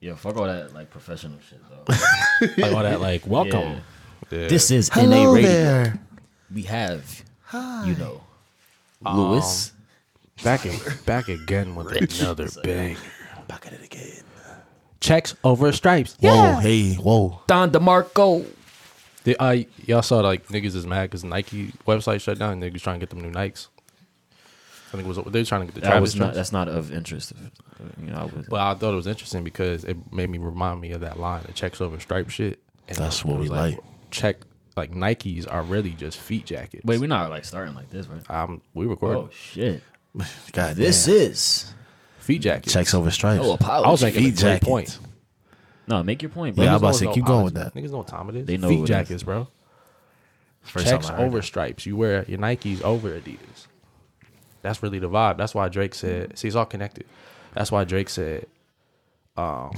Yeah, fuck all that like professional shit though. Like all that, like welcome. Yeah. Yeah. This is Hello NA Radio. there. We have, you know, Lewis. back in, back again with another bang. Back at it again. Checks over stripes. Yeah. Whoa, hey, whoa. Don DeMarco. The, uh, y'all saw like niggas is mad because Nike website shut down. Niggas trying to get them new Nikes. I think it was they're trying to get the That Travis was not. That's not of interest. You know, I was, But I thought it was interesting because it made me remind me of that line, the checks over stripe shit. And That's what we like. Check like Nikes are really just feet jackets. wait, we're not like starting like this, right? um, we record Oh shit! God This damn. is feet jackets. checks over stripes. oh I was making a Feet great jackets. point. no, make your point, bro. Yeah, I Niggas about to say, it's keep no going with that. Niggas know what time it is. They know feet what it is. jackets, bro. First Checks time I heard over that. stripes. You wear your Nikes over Adidas. That's really the vibe. That's why Drake said. See, it's all connected. That's why Drake said, um,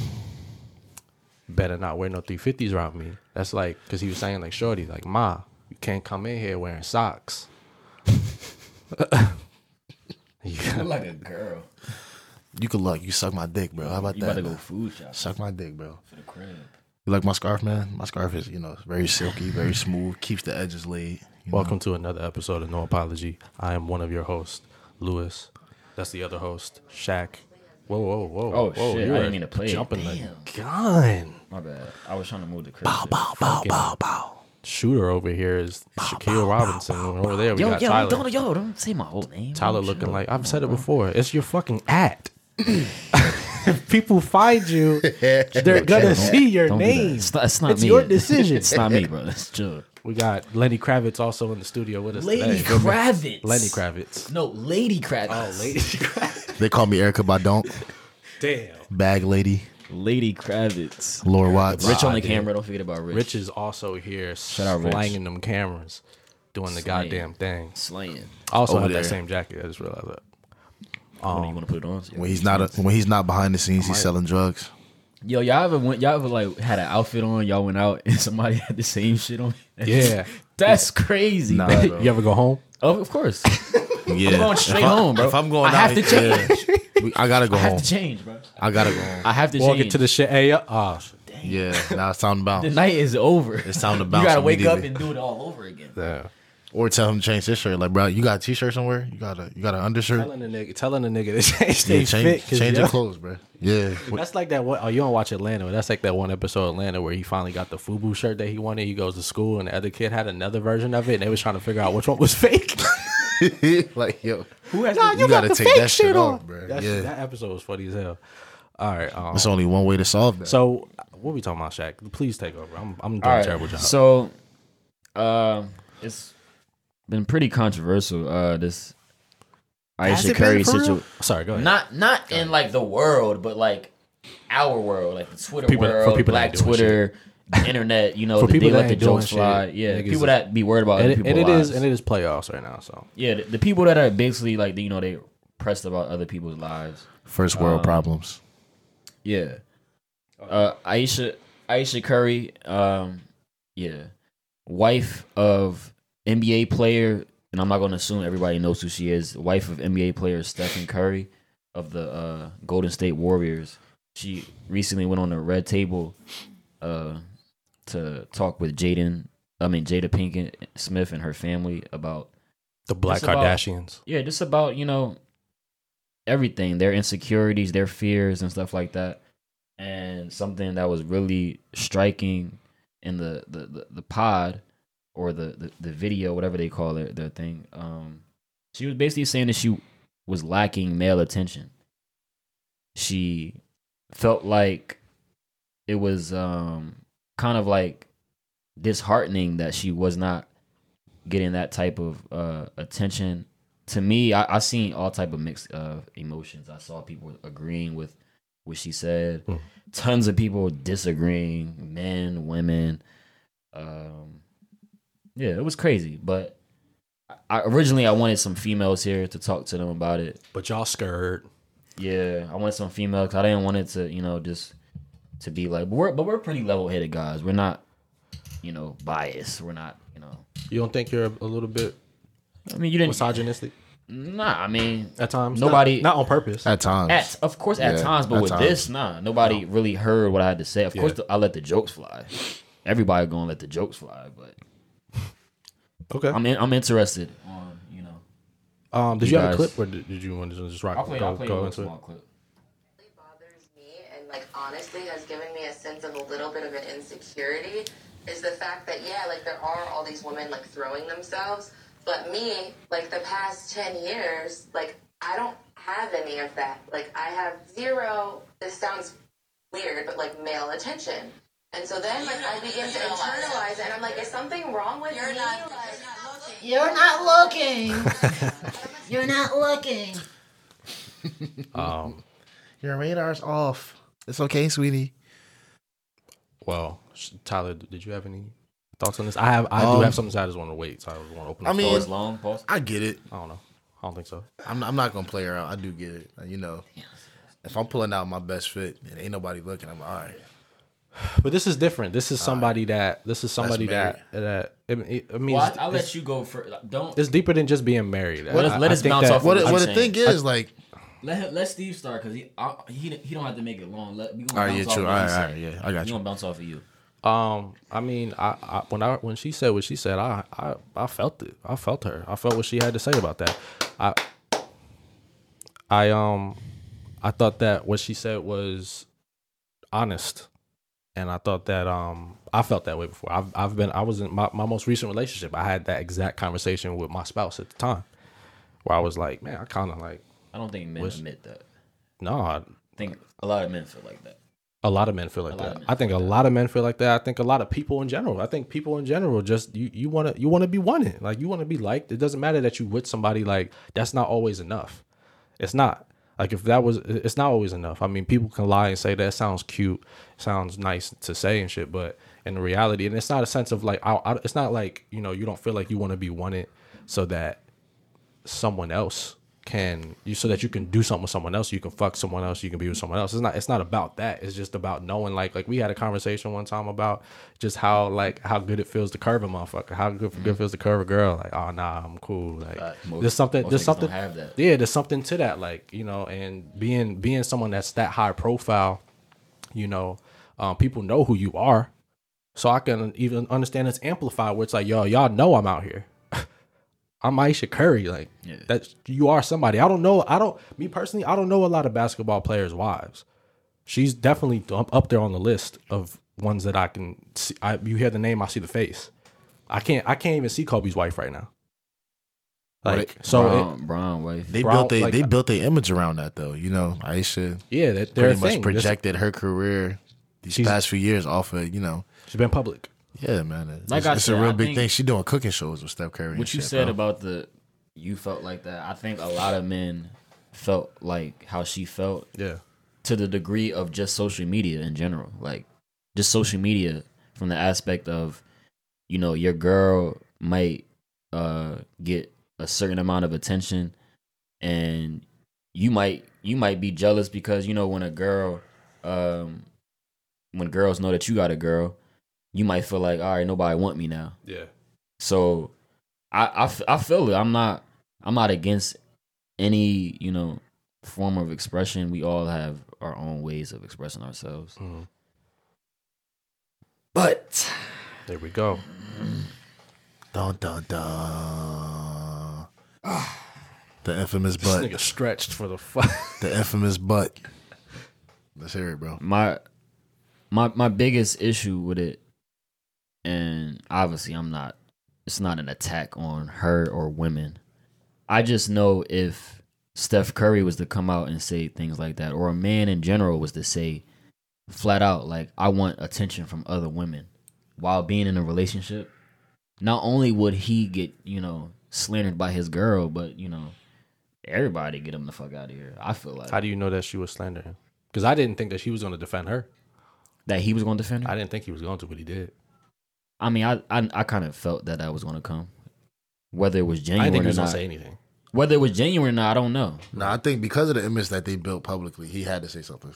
"Better not wear no 350s around me." That's like because he was saying like, "Shorty, like ma, you can't come in here wearing socks." You got- like a girl. You could look. You suck my dick, bro. How about You that? about to go man? food shop Suck my dick, bro. for the crib. You like my scarf, man? My scarf is, you know, very silky, very smooth, keeps the edges laid. you know? Welcome to another episode of No Apology. I am one of your hosts, Lewis. That's the other host, Shaq. Whoa, whoa, whoa! Oh, whoa, shit. you I didn't mean to play it. Jumping Damn. the gun. My bad. I was trying to move the crib. Bow, shit. bow, bow, bow, bow. Shooter over here is Shaquille Robinson. and over there we Yo, got yo, Tyler. don't, yo, don't say my whole name. Tyler Chill. looking like I've said it before. It's your fucking at. if people find you, they're gonna see your Don't name. It's not, it's not It's me. your decision. it's not me, bro. That's chill. We got Lenny Kravitz also in the studio with us Lady today. Kravitz. Lenny Kravitz. No, Lady Kravitz. Oh, Lady Kravitz. They call me Erykah Badu, Damn. bag lady, Lady Kravitz. Laura Watts. Rich on the camera. Don't forget about Rich. Rich is also here out, Rich. slanging them cameras, doing the goddamn thing. Slaying. I also Over have there. that same jacket. I just realized that. When you um, want to put it on? When he's not a, when he's not behind the scenes, he's selling drugs. Yo, y'all ever went? Y'all ever like had an outfit on? Y'all went out and somebody had the same shit on. Yeah. That's crazy. Nah, bro. bro. You ever go home? Oh, of course. Yeah, I'm going straight I- home, bro. If I'm going, I have out, to change. yeah, I gotta go I have home. to change, bro. I gotta go home. I have to Walk change. into the shit. Hey, uh, oh, Yeah, now it's time to bounce. the night is over. It's time to bounce. You gotta wake up and do it all over again. yeah. Or tell him to change his shirt. Like, bro, you got a t-shirt somewhere? You got a you got an undershirt? Telling the nigga, telling the nigga to change Yeah, change fit. 'cause, change yo, your clothes, bro. Yeah, That's like that one. Oh, you don't watch Atlanta. but That's like that one episode of Atlanta where he finally got the FUBU shirt that he wanted. He goes to school and the other kid had another version of it, and they was trying to figure out which one was fake. like yo, Who has Nah, the- you, got gotta take fake that shit shit off, bro. That, yeah, that episode was funny as hell. All right. Um, that's only one way to solve that. so what we talking about, Shaq? Please take over. I'm I'm doing All a right, terrible job. So, uh, it's been pretty controversial. Uh, this Has Ayesha it Curry been for real? situation. Sorry, go ahead. Not not in like the world, but like our world, like the Twitter People- for world, people Black ain't doing Twitter, internet. You know, For the, people they that let the ain't doing jokes shit, fly. Yeah, niggas people that be worried about and, other it, people's and it is and it is playoffs right now. So yeah, the, the people that are basically like you know they pressed about other people's lives. First Um, world problems. Yeah. Uh, Ayesha Ayesha Curry, um, yeah, wife of NBA player, and I'm not going to assume everybody knows who she is. Wife of NBA player Stephen Curry of the uh, Golden State Warriors. She recently went on the red table uh, to talk with Jaden. I mean Jada Pinkett Smith and her family about the Black It's about- Kardashians. yeah, just about you know everything, their insecurities, their fears, and stuff like that. And something that was really striking in the the the, the pod or the, the the video, whatever they call it, their thing. Um, she was basically saying that she was lacking male attention. She felt like it was um kind of like disheartening that she was not getting that type of uh, attention. To me, I, I seen all type of mixed uh, emotions. I saw people agreeing with what she said. Hmm. Tons of people disagreeing, men, women. Um, yeah, it was crazy. But I, originally, I wanted some females here to talk to them about it. But y'all scared. Yeah, I wanted some females. I didn't want it to, you know, just to be like. But we're but we're pretty level headed guys. We're not, you know, biased. We're not, you know. You don't think you're a, a little bit I mean, you didn't. misogynistic? Nah, I mean, At times, Nobody- not, not on purpose. At times. at of course at Yeah, times, but at with times. this, nah, nobody really heard what I had to say. Of course, Yeah. I let the jokes fly. Everybody gonna let the jokes fly, but okay. I'm in, I'm interested on you know. um, did you you, have a clip, or did, did you want to just rock? I'll play. go I'll play go a into it? small clip. really bothers me and like honestly has given me a sense of a little bit of an insecurity is the fact that yeah like there are all these women like throwing themselves but me like the past 10 years like i don't have any of that like i have zero this sounds weird but like male attention and so then like i begin to internalize it and i'm like is something wrong with me like, You're not looking. You're not looking. Um, Your radar's off. It's okay, sweetie. well, Tyler, did you have any thoughts on this? I have. I do Um, have something. I just want to wait. So I want to open. I the mean- Oh, it's long. Pause. I get it. I don't know. I don't think so. I'm, I'm not gonna play her out. I do get it. You know, if I'm pulling out my best fit and ain't nobody looking, I'm all right. But this is different. This is somebody that. This is somebody that that. I mean, I mean Well, it's, I, I'll let you go for. Don't it's deeper than just being married. Let us- I- let I us bounce that- off What, I'm what the thing is, like, let let Steve start because he I, he he don't have to make it long. Let we gonna all right, bounce yeah, off true. what All he right, all yeah, I got We you. gonna bounce off of you. Um, I mean, I, I when I when she said what she said, I, I I felt it. I felt her. I felt what she had to say about that. I I um I thought that what she said was honest, and I thought that um I felt that way before. I've I've been I was in my my most recent relationship. I had that exact conversation with my spouse at the time, where I was like, man, I kind of like I don't think men What's- admit that. no. I, I think a lot of men feel like that. A lot of men feel like A lot of that. I think a lot of men feel like that. I think a lot of people in general. I think people in general just you you want to you want to be wanted. Like you want to be liked. It doesn't matter that you with somebody like that's not always enough. It's not. Like if that was it's not always enough. I mean, people can lie and say that sounds cute, sounds nice to say and shit, but in reality, and it's not a sense of like I, I, it's not like, you know, you don't feel like you want to be wanted so that someone else can you so that you can do something with someone else you can fuck someone else you can be with someone else. It's not it's not about that. It's just about knowing like like we had a conversation one time about just how like how good it feels to curve a motherfucker. How good good feels to curve a girl. Like oh nah i'm cool. Like Fact. Most- there's something there's something don't have that. yeah there's something to that like you know and being being someone that's that high profile you know um, people know who you are. So i can even understand it's amplified where it's like yo y'all know i'm out here I'm Ayesha Curry. Like Yeah. that, you are somebody. I don't know. I don't. Me personally, I don't know a lot of basketball players' wives. She's definitely up up there on the list of ones that I can. See. I you hear the name, I see the face. I can't. I can't even see Kobe's wife right now. Like Right. so, it, Brown, Brown wife. They Brown, built they like- they built their image around that though. You know, Ayesha yeah, that they're pretty much thing. This- projected her career these past few years off of you know. She's been public. Yeah, man. It's, Like I it's said, a real I big thing. She doing cooking shows with Steph Curry. what you shit, said bro. about the you felt like that. I think a lot of men felt like how she felt Yeah, to the degree of just social media in general. Like just social media from the aspect of, you know, your girl might uh get a certain amount of attention and you might you might be jealous because you know when a girl um when girls know that you got a girl, you might feel like, all right, nobody want me now. yeah. So I I feel it. I'm not I'm not against any, you know, form of expression. We all have our own ways of expressing ourselves. Mhm. But There we go. Dun dun dun. the infamous This butt. nigga stretched for the fuck. The infamous butt. Let's hear it, bro. my my my biggest issue with it and obviously I'm not it's not an attack on her or women. I just know if Steph Curry was to come out and say things like that or a man in general was to say flat out like I want attention from other women while being in a relationship, not only would he get, you know, slandered by his girl, but you know, everybody get him the fuck out of here. I feel like How do you know that she was slandering him? Because I didn't think that she was going to defend her. that he was going to defend her. I didn't think he was going to, but he did. I mean, I I, I kind of felt that that was going to come, whether it was I genuine didn't think he or was going not. to say anything. Whether it was genuine or not, I don't know. No, I think because of the image that they built publicly, he had to say something.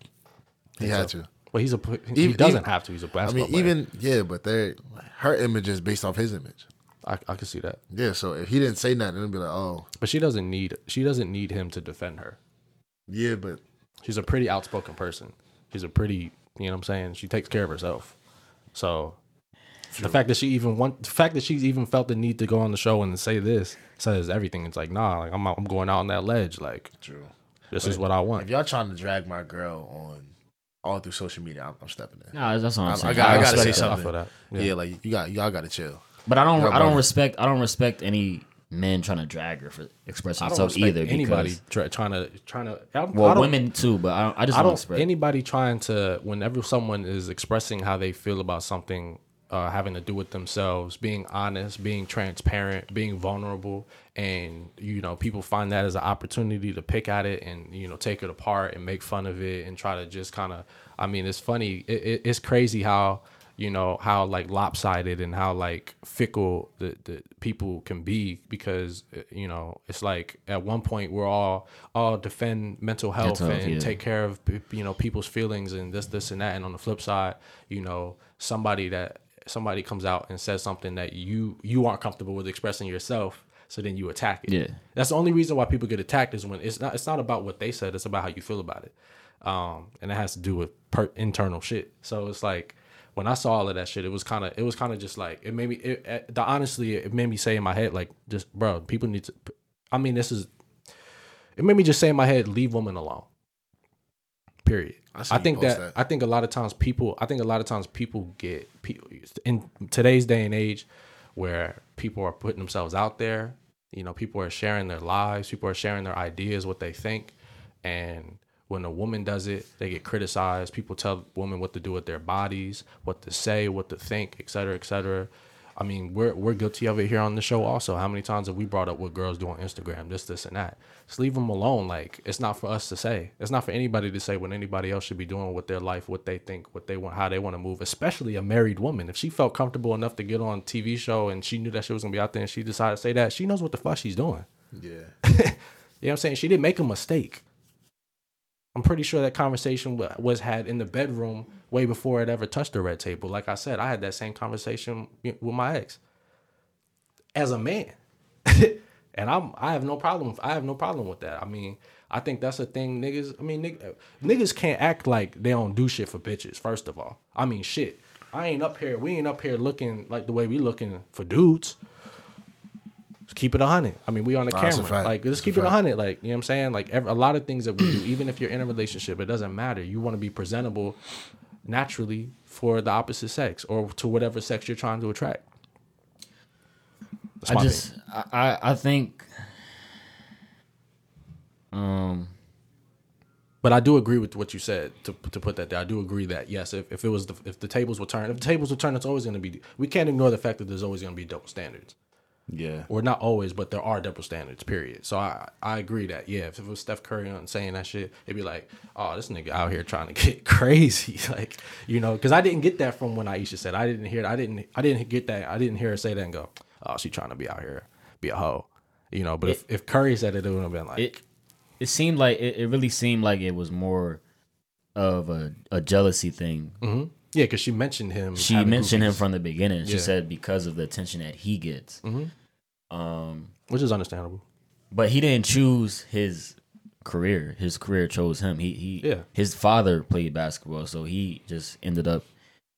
He had to. Well, he's a he Even- doesn't even- have to. He's a basketball I mean, player. even yeah, but they her image is based off his image. I, I can see that. Yeah, so if he didn't say nothing, it'd be like, oh, But she doesn't need she doesn't need him to defend her. yeah, but She's a pretty outspoken person. She's a pretty, you know what I'm saying? She takes care of herself. So the fact that she even want the fact that she's even felt the need to go on the show and say this says everything. It's like, nah, like I'm out- I'm going out on that ledge. Like true. this is what I want. If y'all trying to drag my girl on all through social media, I'm, I'm stepping in. Nah, that's what I'm I- I saying. got- I gotta say that. something. I feel that. Yeah, Yeah. like you got y'all got to chill. But I don't. Yeah, I don't bro. respect. I don't respect any men trying to drag her for expressing I don't themselves either. anybody Because, try, trying to trying to. I, well, I don't- women too, but I, don't, I just I don't, don't respect. anybody trying to whenever someone is expressing how they feel about something uh, having to do with themselves, being honest, being transparent, being vulnerable, and you know people find that as an opportunity to pick at it and you know take it apart and make fun of it and try to just kind of. I mean, it's funny. It, it, it's crazy how you know how like lopsided and how like fickle the, the people can be because uh, you know it's like at one point we're all all defend mental health and yeah. take care of you know people's feelings and this this and that and on the flip side you know somebody that somebody comes out and says something that you you aren't comfortable with expressing yourself so then you attack it Yeah. that's the only reason why people get attacked is when it's not it's not about what they said it's about how you feel about it um and it has to do with per- internal shit so it's like when I saw all of that shit, it was kind of, it was kind of just like, it made me, it, it, the, honestly, it made me say in my head, like, just, bro, people need to, I mean, this is, it made me just say in my head, leave women alone. Period. I I, think that, that. I think a lot of times people I think a lot of times people get people in today's day and age where people are putting themselves out there, you know, people are sharing their lives, people are sharing their ideas, what they think, and when a woman does it, they get criticized. People tell women what to do with their bodies, what to say, what to think, et cetera, et cetera. I mean, we're we're guilty of it here on the show also. How many times have we brought up what girls do on Instagram, this, this, and that? Just leave them alone. Like it's not for us to say. It's not for anybody to say what anybody else should be doing with their life, what they think, what they want, how they want to move. Especially a married woman. If she felt comfortable enough to get on a TV show and she knew that she was gonna be out there and she decided to say that, she knows what the fuck she's doing. Yeah, You know what I'm saying? She didn't make a mistake. I'm pretty sure that conversation was had in the bedroom way before it ever touched the red table. Like I said, I had that same conversation with my ex as a man. and I'm I have no problem I have no problem with that. I mean, I think that's a thing niggas I mean nigg- niggas can't act like they don't do shit for bitches first of all. I mean shit. I ain't up here we ain't up here looking like the way we looking for dudes. Just keep it a hundred. I mean, we on the Nah, that's a camera. fact. Like, That's just a keep it a fact. hundred. Like, you know what I'm saying? Like, every, a lot of things that we do, even if you're in a relationship, it doesn't matter. You want to be presentable naturally for the opposite sex or to whatever sex you're trying to attract. That's I just, thing. I, I, I think, um, But I do agree with what you said to to put that there. I do agree that yes, if, if it was the, if the tables were turned, if the tables were turned, it's always going to be. We can't ignore the fact that there's always going to be double standards. Yeah. or not always, but there are double standards. Period. So I I agree that yeah, if it was Steph Curry on saying that shit, it'd be like, oh, this nigga out here trying to get crazy, like you know, because I didn't get that from when Ayesha said. I didn't hear. It. I didn't. I didn't get that. I didn't hear her say that and go, oh, she trying to be out here, be a hoe, you know. But if, if Curry said it, it would have been like, it, it seemed like it, it really seemed like it was more of a, a jealousy thing. Mm-hmm. Yeah, because she mentioned him. She mentioned him from the beginning. She Yeah. said because of the attention that he gets. Um, which is understandable. but he didn't choose his career. His career chose him. He he Yeah. his father played basketball, so he just ended up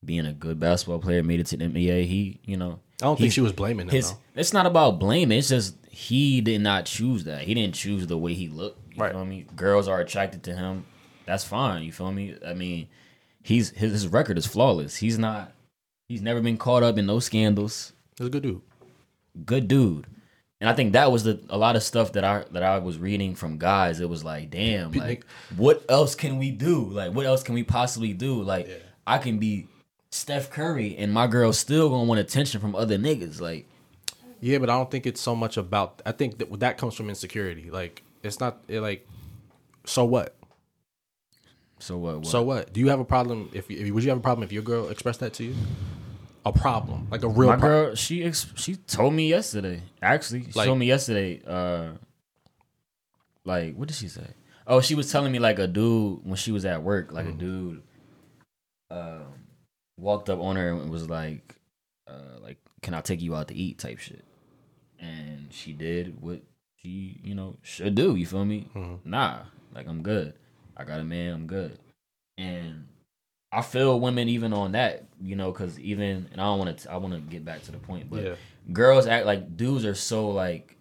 being a good basketball player, made it to the NBA. He, you know, I don't think he's- she was blaming him his though. it's not about blaming. It's just he did not choose that. He didn't choose the way he looked. You Right. feel me? Girls are attracted to him. That's fine. You feel me? I mean, he's his, his record is flawless. He's not. He's never been caught up in no scandals. He's a good dude. Good dude. And I think that was the a lot of stuff that I that I was reading from guys. It was like, damn, like what else can we do? Like what else can we possibly do? Like I can be Steph Curry and my girl still gonna want attention from other niggas. Like Yeah, but I don't think it's so much about. I think that that comes from insecurity. Like it's not it like. So what? So what? what? So what? Do you have a problem if, you, would you have a problem if your girl expressed that to you? A problem, like a real my problem. girl, she ex- she told me yesterday. Actually, she Like- told me yesterday. Uh, like what did she say? Oh, she was telling me like a dude when she was at work, like Mm. a dude, um, walked up on her and was like, uh, like "Can I take you out to eat?" type shit. And she did what she, you know, should do. You feel me? Nah, like I'm good. I got a man. I'm good. And I feel women even on that, you know, because even and I don't want to. I want to get back to the point, but Yeah. girls act like dudes are so like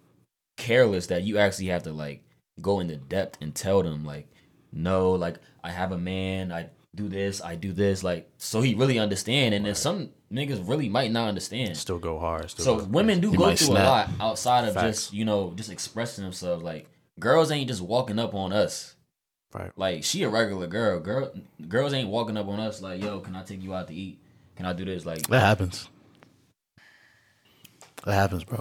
careless that you actually have to like go into depth and tell them like, no, like I have a man. I do this. I do this. Like so he really understand. And then some niggas really might not understand. Still go hard. Still So go women do go through a lot outside of Facts. just you know just expressing themselves. Like girls ain't just walking up on us. Right. Like she a regular girl. Girl, girls ain't walking up on us like, yo, can I take you out to eat? Can I do this? Like, That happens. That happens, bro.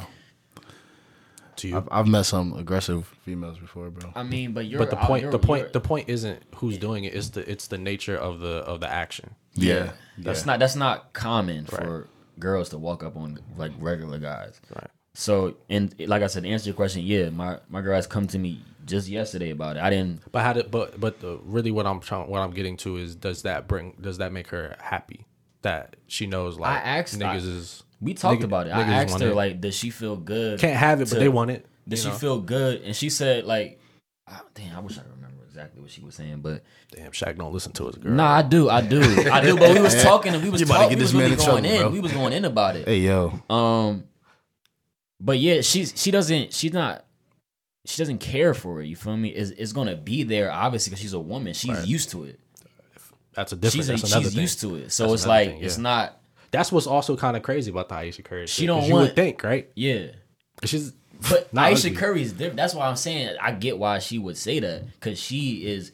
to you. I've, I've met some aggressive females before, bro. I mean, but you're but the point, the point, the point isn't who's doing it. It's the it's the nature of the of the action. Yeah, That's not that's not common for girls to walk up on like regular guys. Right. So, and like I said, to answer your question, yeah, my my girl has come to me just yesterday about it. I didn't. But how did but but the, really what I'm trying what I'm getting to is does that bring does that make her happy that she knows like I asked- niggas I- is We talked nigga- about it. I asked her it. like, does she feel good? can't have it but they want it. Does you she know? feel good? And she said like, ah, damn, I wish I could remember exactly what she was saying, but Damn, Shaq don't listen to his girl. nah, I do, I do, I do. But we was talking and we was You talking. We was this man really going trouble, in. bro. We was going in about it. Hey, yo, Um, but yeah, she's she doesn't she's not she doesn't care for it. You feel me? It's, it's gonna be there obviously because she's a woman. She's used to it. That's a different. She's a, she's thing. used to it. So That's it's like thing, it's not. That's what's also kind of crazy about the Ayesha Curry. She shit, don't 'cause you want- would think, right? Yeah, She's but Ayesha ugly. Curry is different. That's why I'm saying I get why she would say that because she is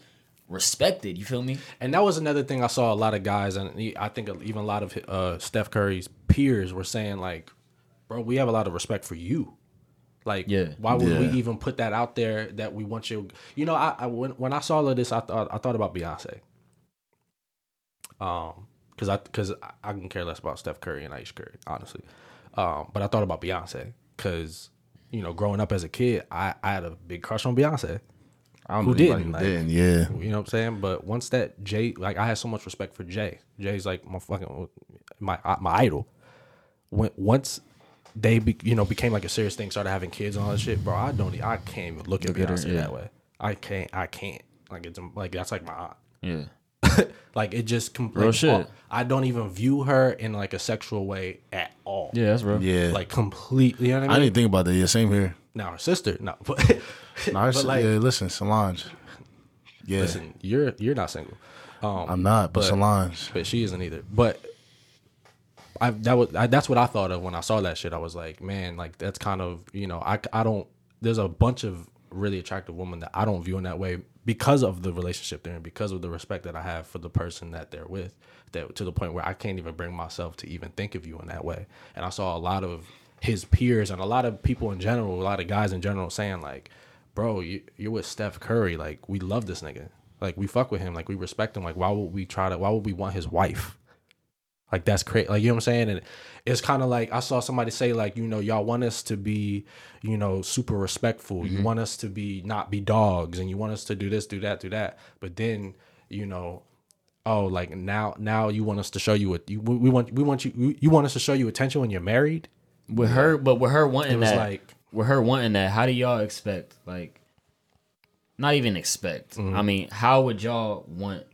respected. You feel me? And that was another thing I saw a lot of guys, and I think even a lot of uh, Steph Curry's peers were saying, like, bro, we have a lot of respect for you. Like, Yeah. why would we even put that out there that we want you? You know, I, I when, when I saw all of this, I thought I thought about Beyonce. Um, because I because I, I can care less about Steph Curry and Ice Curry, honestly. Um, but I thought about Beyonce because you know, growing up as a kid, I, I had a big crush on Beyonce. I don't Who didn't, like- didn't. Yeah, You know what I'm saying? But once that Jay, like I had so much respect for Jay. Jay's like my fucking my my idol. When once they be, you know became like a serious thing, started having kids and all that shit, bro. I don't, I can't even look at Look at her, Beyonce yeah. that way. I can't, I can't. Like it's like that's like my aunt. Yeah. Like it just com- Real like, shit. I don't even view her in like a sexual way at all. Yeah, that's real. yeah. Like completely. You know what I I didn't think about that. Yeah, same here. now her sister, no, but, No, I but like, yeah, listen, Solange. Yeah, listen, you're you're not single. Um, I'm not, but, but- Solange. but she isn't either. But I that was I, that's what I thought of when I saw that shit. I was like, man, like that's kind of you know I I don't. There's a bunch of really attractive women that I don't view in that way because of the relationship they're in, because of the respect that I have for the person that they're with. That to the point where I can't even bring myself to even think of you in that way. And I saw a lot of his peers and a lot of people in general, a lot of guys in general saying like, bro, you, you're with Steph Curry. Like we love this nigga. Like we fuck with him. Like we respect him. Like why would we try to? Why would we want his wife? Like that's crazy. Like you know what I'm saying? And it's kind of like I saw somebody say like you know y'all want us to be you know super respectful. You want us to be not be dogs, and you want us to do this, do that, do that. But then you know. Oh, like now, now you want us to show you what you we we want. We want you. You want us to show you attention when you're married. With her, but with her wanting It was that, like- with her wanting that, how do y'all expect? Like, not even expect. Mm-hmm. I mean, how would y'all want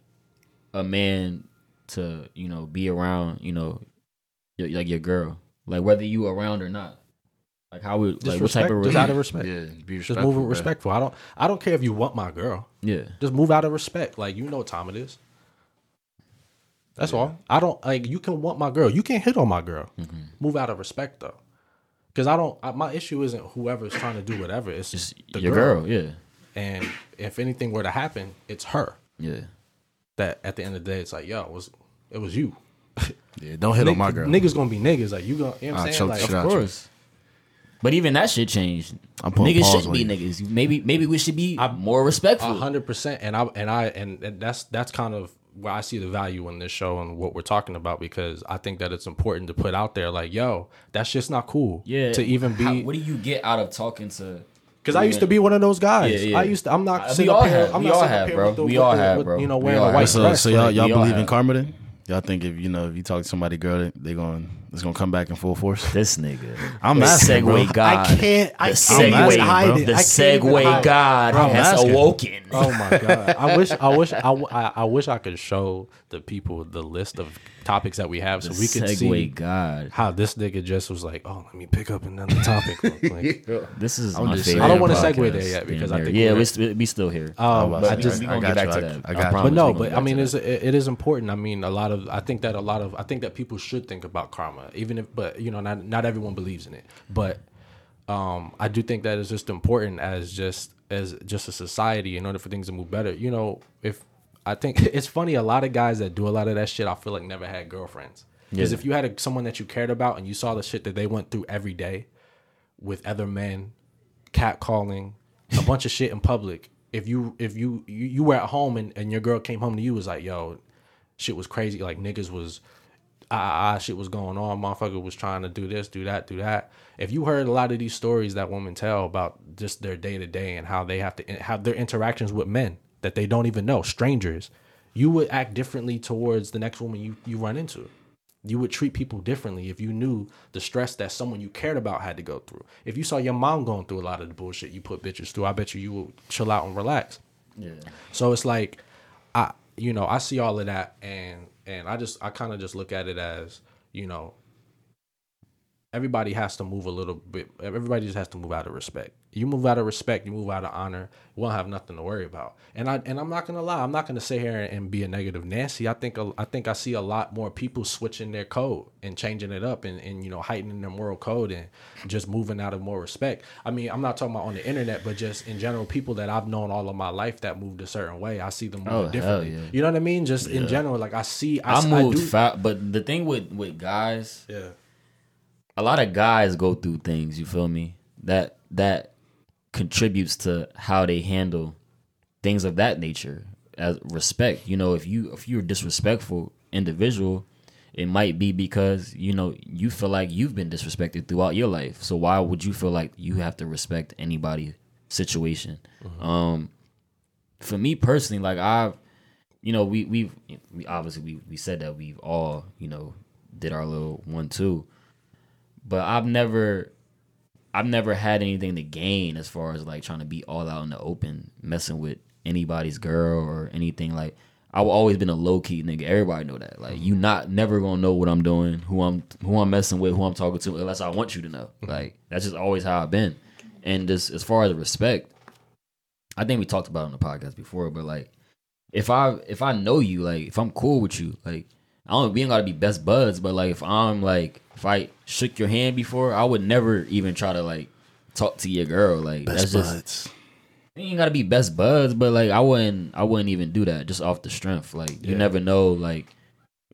a man to, you know, be around, you know, your, like your girl, like whether you around or not? Like, how would Just like what type of just out of respect? respect. Yeah, be Just respectful. move bruh. respectful. I don't. I don't care if you want my girl. Yeah, Just move out of respect. Like you know what time it is. That's all. I don't like. You can want my girl. You can't hit on my girl. Mm-hmm. Move out of respect though, because I don't. I, my issue isn't whoever's trying to do whatever. It's just just the your girl. girl. Yeah, And if anything were to happen, it's her. yeah. That at the end of the day, it's like, yo, it was it was you. Yeah, don't hit on my girl. Niggas gonna be niggas. Like you gonna. You know what I'll I'm saying? Like, shit Of out you. course. But even that shit changed. I'm putting Niggas shouldn't be you. niggas. Maybe maybe we should be more respectful. Hundred percent, and I and I and, and that's that's kind of where I see the value in this show and what we're talking about because I think that it's important to put out there, like, yo, that's just not cool. Yeah. to even How- be what do you get out of talking to? Because I used to be one of those guys. Yeah, yeah. I used to. I'm not. Uh, we sitting all up have. I'm We all have, bro. with the- We all the- have, bro. You know, wearing all a white So, dress. so y'all y'all we all believe in have. karma then? Y'all think if you know if you talk to somebody girl, they, they going they it's gonna come back in full force. This nigga. I'm the asking, bro. God. I can't. I The can't I'm hide bro. it. the I can't even segue hide it. God Bro, I'm has asking. awoken. Oh my god! I wish, I wish, I, w- I, I wish I could show the people the list of topics that we have, so The we could segue see God. how this nigga just was like, "Oh, let me pick up another topic." real quick. This is I'm my just favorite. saying. I don't wanna podcast segue there yet because I damn think yeah, we're- we st- we still here. Um, I but think just, I got back you. to I- that. I I got you. but no, but I mean, to it's, that. it, it is important. I mean, a lot of I think that a lot of I think that people should think about karma, even if, but you know, not not everyone believes in it. But um, I do think that is just important as just as just a society in order for things to move better. You know, if I think it's funny, a lot of guys that do a lot of that shit, I feel like never had girlfriends. Because Yeah. if you had a, someone that you cared about and you saw the shit that they went through every day with other men, catcalling, a bunch of shit in public. If you if you you, you were at home and, and your girl came home to you was like, yo, shit was crazy. Like niggas was ah, ah shit was going on. Motherfucker was trying to do this, do that, do that. If you heard a lot of these stories that women tell about just their day to day and how they have to have their interactions with men that they don't even know, strangers, you would act differently towards the next woman you, you run into. You would treat people differently if you knew the stress that someone you cared about had to go through. If you saw your mom going through a lot of the bullshit you put bitches through, I bet you you would chill out and relax. Yeah. So it's like I you know, I see all of that and and I just I kind of just look at it as, you know, everybody has to move a little bit everybody just has to move out of respect. You move out of respect, you move out of honor, you won't have nothing to worry about. And I and I'm not going to lie, I'm not going to sit here and be a negative Nancy. I think I think I see a lot more people switching their code and changing it up and and you know, heightening their moral code and just moving out of more respect. I mean, I'm not talking about on the internet, but just in general people that I've known all of my life that moved a certain way. I see them move Oh, differently. yeah. You know what I mean? Just in general like I see I, I moved do, fast, but the thing with with guys, Yeah. A lot of guys go through things. You feel me? That that contributes to how they handle things of that nature as respect. You know, if you if you're a disrespectful individual, it might be because you know you feel like you've been disrespected throughout your life. So why would you feel like you have to respect anybody's situation? Um, for me personally, like I've, you know, we we've we obviously we we said that we've all you know did our little one two, but I've never. I've never had anything to gain as far as like trying to be all out in the open, messing with anybody's girl or anything. Like I've always been a low key nigga. Everybody know that. Like you mm-hmm. not never gonna know what I'm doing, who I'm who I'm messing with, who I'm talking to, unless I want you to know. Mm-hmm. Like that's just always how I've been. And just as far as respect, I think we talked about it on the podcast before, but like if I if I know you, like if I'm cool with you, like I don't we ain't gotta be best buds, but like if I'm like if I shook your hand before, I would never even try to like talk to your girl. Like Best that's just buds. you ain't gotta be best buds, but like I wouldn't I wouldn't even do that just off the strength. Like you Yeah. never know like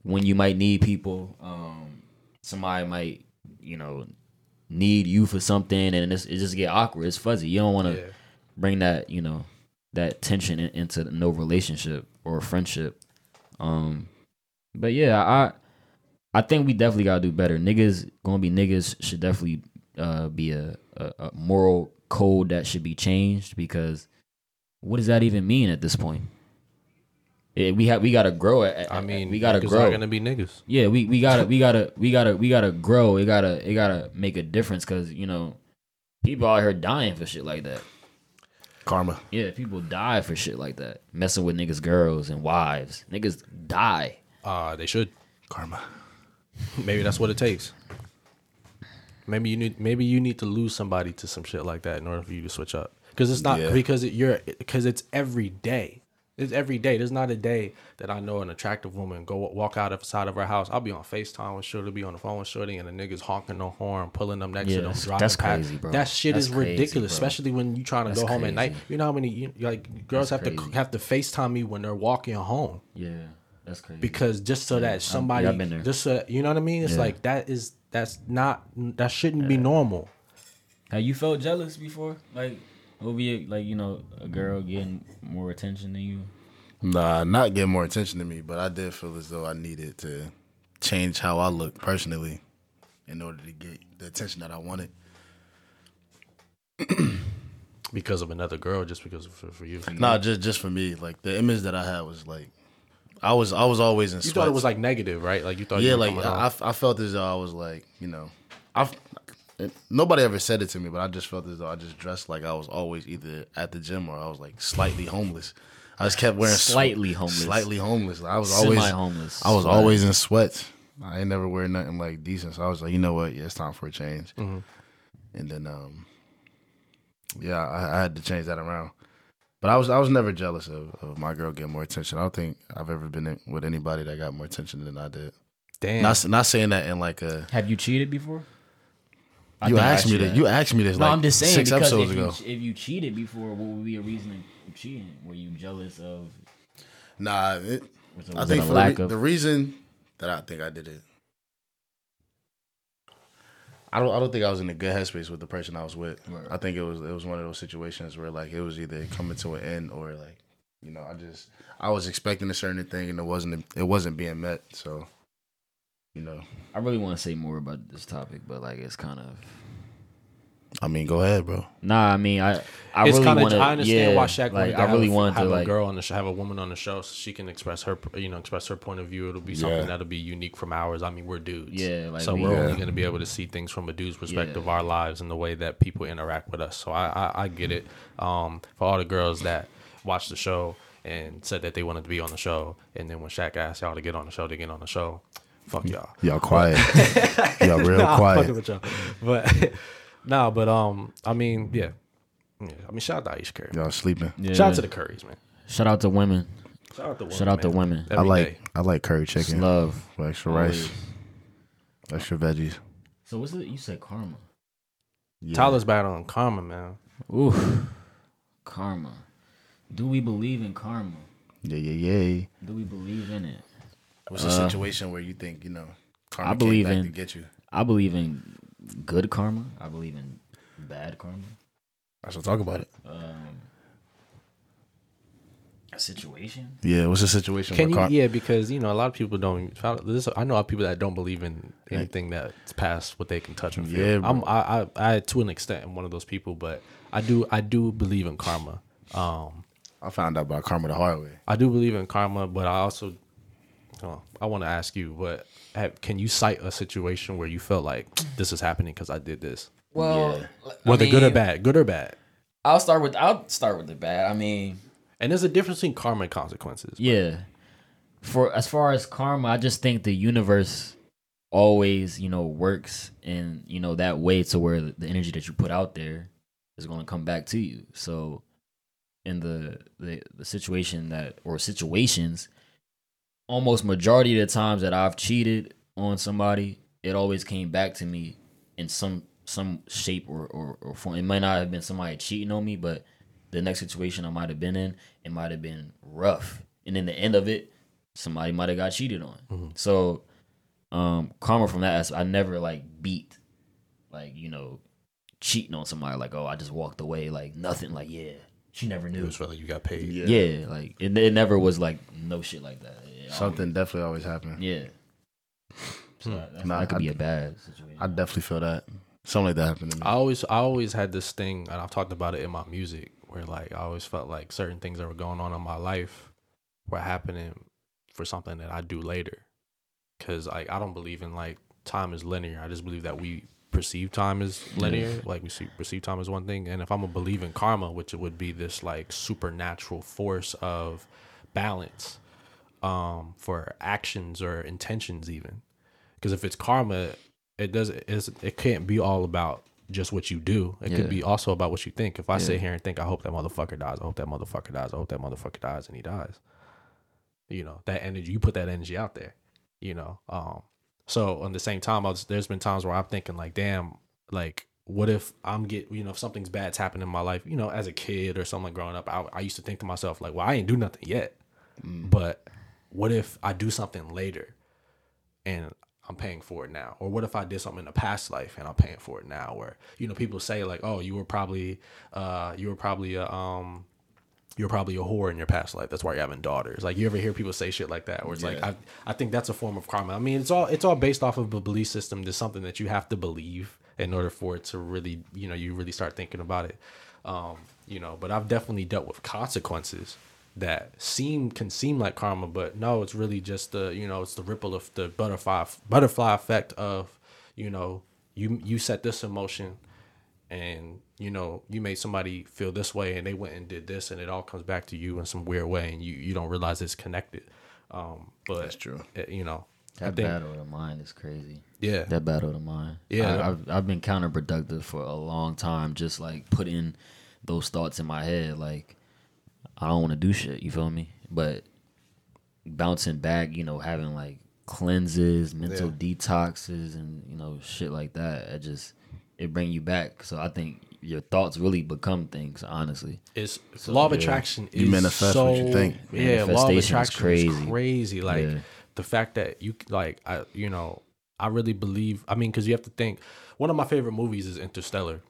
when you might need people. Um somebody might, you know, need you for something and it's, it just get awkward. It's fuzzy. You don't wanna Yeah. bring that, you know, that tension in, into no relationship or friendship. Um but yeah, I I think we definitely gotta do better. Niggas gonna be niggas should definitely uh, be a, a, a moral code that should be changed because what does that even mean at this point? We have we gotta grow it. I mean, we gotta grow. Are gonna be niggas. yeah, we, we gotta we gotta we gotta we gotta grow. It gotta it gotta make a difference because you know people out here dying for shit like that. Karma. Yeah, people die for shit like that. Messing with niggas' girls and wives. Niggas die. Uh, they should. Karma. Maybe that's what it takes. Maybe you need maybe you need to lose somebody to some shit like that in order for you to switch up. Because it's not Yeah. because it, you're because it's every day. It's every day. There's not a day that I know an attractive woman go walk out of the side of her house. I'll be on Facetime with Shorty, be on the phone with Shorty, and the niggas honking the horn, pulling them next Yeah, to them, driving that's crazy, bro. That shit That's is crazy, ridiculous, bro. especially when you trying to That's go home at night. You know how many you, like girls That's have to have to Facetime me when they're walking home Yeah, that's crazy. because just so that somebody I've been there. just so you know what I mean. It's Yeah. like that is that's not that shouldn't be normal. Have you felt jealous before? Like, will be like you know a girl getting more attention than you? Nah, not get more attention to me, but I did feel as though I needed to change how I look personally in order to get the attention that I wanted. because of another girl, just because for, for you. Nah, just just for me, like the image that I had was like I was I was always in. You sweats. thought it was like negative, right? Like you thought. yeah, you like coming. I, I felt as though I was like you know, I nobody ever said it to me, but I just felt as though I just dressed like I was always either at the gym or I was like slightly homeless. I just kept wearing swe- Slightly homeless. slightly homeless. I was always Semi-homeless. I was Sweat. always in sweats. I ain't never wear nothing like decent. So I was like, you know what? Yeah, it's time for a change. Mm-hmm. And then, um, yeah, I, I had to change that around. But I was I was never jealous of, of my girl getting more attention. I don't think I've ever been in, with anybody that got more attention than I did. Damn. Not not saying that in like a Have you cheated before? I you asked me asked you that. You asked me this No, like I'm just saying six because episodes if ago. You, if you cheated before, what would be a reason of cheating? Were you jealous of? Nah, it, I think for lack the, re- of? the reason that I think I did it, I don't. I don't think I was in a good headspace with the person I was with. Right. I think it was. It was one of those situations where like it was either coming to an end or like, you know, I just I was expecting a certain thing and it wasn't. It wasn't being met. So, you know, I really want to say more about this topic, but like it's kind of. I mean, go ahead, bro. Nah, I mean, I I it's really kind want of. to. I understand yeah, why Shaq like wanted to I really have, wanted have to a like. girl on the show, have a woman on the show, so she can express her, you know, express her point of view. It'll be something Yeah. that'll be unique from ours. I mean, we're dudes, Yeah, like so we- we're Yeah. only going to be able to see things from a dude's perspective, Yeah. our lives and the way that people interact with us. So I, I, I get it. Um, for all the girls that watched the show and said that they wanted to be on the show, and then when Shaq asked y'all to get on the show, to get on the show. Fuck y'all. Y'all quiet. y'all real Nah, I'm quiet. fucking with y'all. But nah, but um, I mean, yeah. yeah. I mean, shout out to Ayesha Curry. Y'all sleeping. Yeah. Shout out to the Currys, man. Shout out to women. Shout out to women. Shout out to man. women. I Every like. day. I like curry It's chicken love. with extra rice, extra veggies. So what's it? You said karma. Yeah. Tyler's bad on karma, man. Ooh, karma. Do we believe in karma? Yeah, yeah, yeah. Do we believe in it? What's a situation where you think you know? Karma I came believe back in- to get you. I believe in good karma. I believe in bad karma. Let's talk about it. Um, a situation. Yeah, what's the situation? Can you? kar- Yeah, because you know a lot of people don't. This, I know a lot of people that don't believe in anything that's past what they can touch and feel. Yeah, bro. I'm, I, I, I, to an extent, am one of those people, but I do, I do believe in karma. Um, I found out about karma the hard way. I do believe in karma, but I also, oh, I want to ask you, what have, can you cite a situation where you felt like this is happening because I did this, Well, whether good or bad, good or bad? I'll start with I'll start with the bad. I mean, And there's a difference between karma and consequences. yeah. For as far as karma, I just think the universe always, you know, works in you know that way to where the, the energy that you put out there is going to come back to you. So, in the the the situation that or situations, almost majority of the times that I've cheated on somebody, it always came back to me in some some shape or, or, or form. It might not have been somebody cheating on me, but the next situation I might have been in, it might have been rough. And in the end of it, somebody might have got cheated on. So um karma from that aspect, I never like beat like, you know, cheating on somebody like, oh, I just walked away like nothing like, yeah, she never It knew. was like you got paid. Yeah, like it, it never was like no shit like that. It Something definitely always happened. always- yeah. Hmm. So that, Nah, that could I- be a bad situation. I definitely feel that. Something like that happened to me. I always I always had this thing, and I've talked about it in my music, where like I always felt like certain things that were going on in my life were happening for something that I do later. Cause like I don't believe in like time is linear. I just believe that we perceive time as linear. Like we see perceive time as one thing. And if I'm a believe in karma, which it would be this like supernatural force of balance um for actions or intentions even. Because if it's karma, it does it's, it can't be all about just what you do. It Yeah. could be also about what you think. If I sit here and think, I hope that motherfucker dies, I hope that motherfucker dies, I hope that motherfucker dies, and he dies. You know that energy. You put that energy out there. You know. Um. So on the same time, was, there's been times where I'm thinking like, damn, like what if I'm get you know if something's bad's happened in my life, you know, as a kid or something growing up, I, I used to think to myself like, well, I ain't do nothing yet, but what if I do something later, and I'm paying for it now? Or what if I did something in a past life and I'm paying for it now? Where you know people say like, oh, you were probably uh you were probably a um you're probably a whore in your past life. That's why you're having daughters. Like you ever hear people say shit like that, where it's like I I think that's a form of karma. I mean, it's all it's all based off of a belief system. There's something that you have to believe in order for it to really you know you really start thinking about it. Um, you know, but I've definitely dealt with consequences that seem can seem like karma, but no, it's really just the you know it's the ripple of the butterfly butterfly effect of you know you you set this emotion and you know you made somebody feel this way and they went and did this and it all comes back to you in some weird way and you you don't realize it's connected um but That's true. it- you know That think- battle of the mind is crazy. yeah That battle of the mind. Yeah. I, I've I've been counterproductive for a long time, just like putting those thoughts in my head. Like I don't want to do shit. You feel me? But bouncing back, you know, having like cleanses, mental detoxes, and you know, shit like that. It just it bring you back. So I think your thoughts really become things. Honestly, is law of yeah. attraction is You manifest so, what you think. Yeah, law of Manifestation is attraction is crazy. crazy. Like Yeah. the fact that you like, I you know, I really believe. I mean, because you have to think. One of my favorite movies is Interstellar,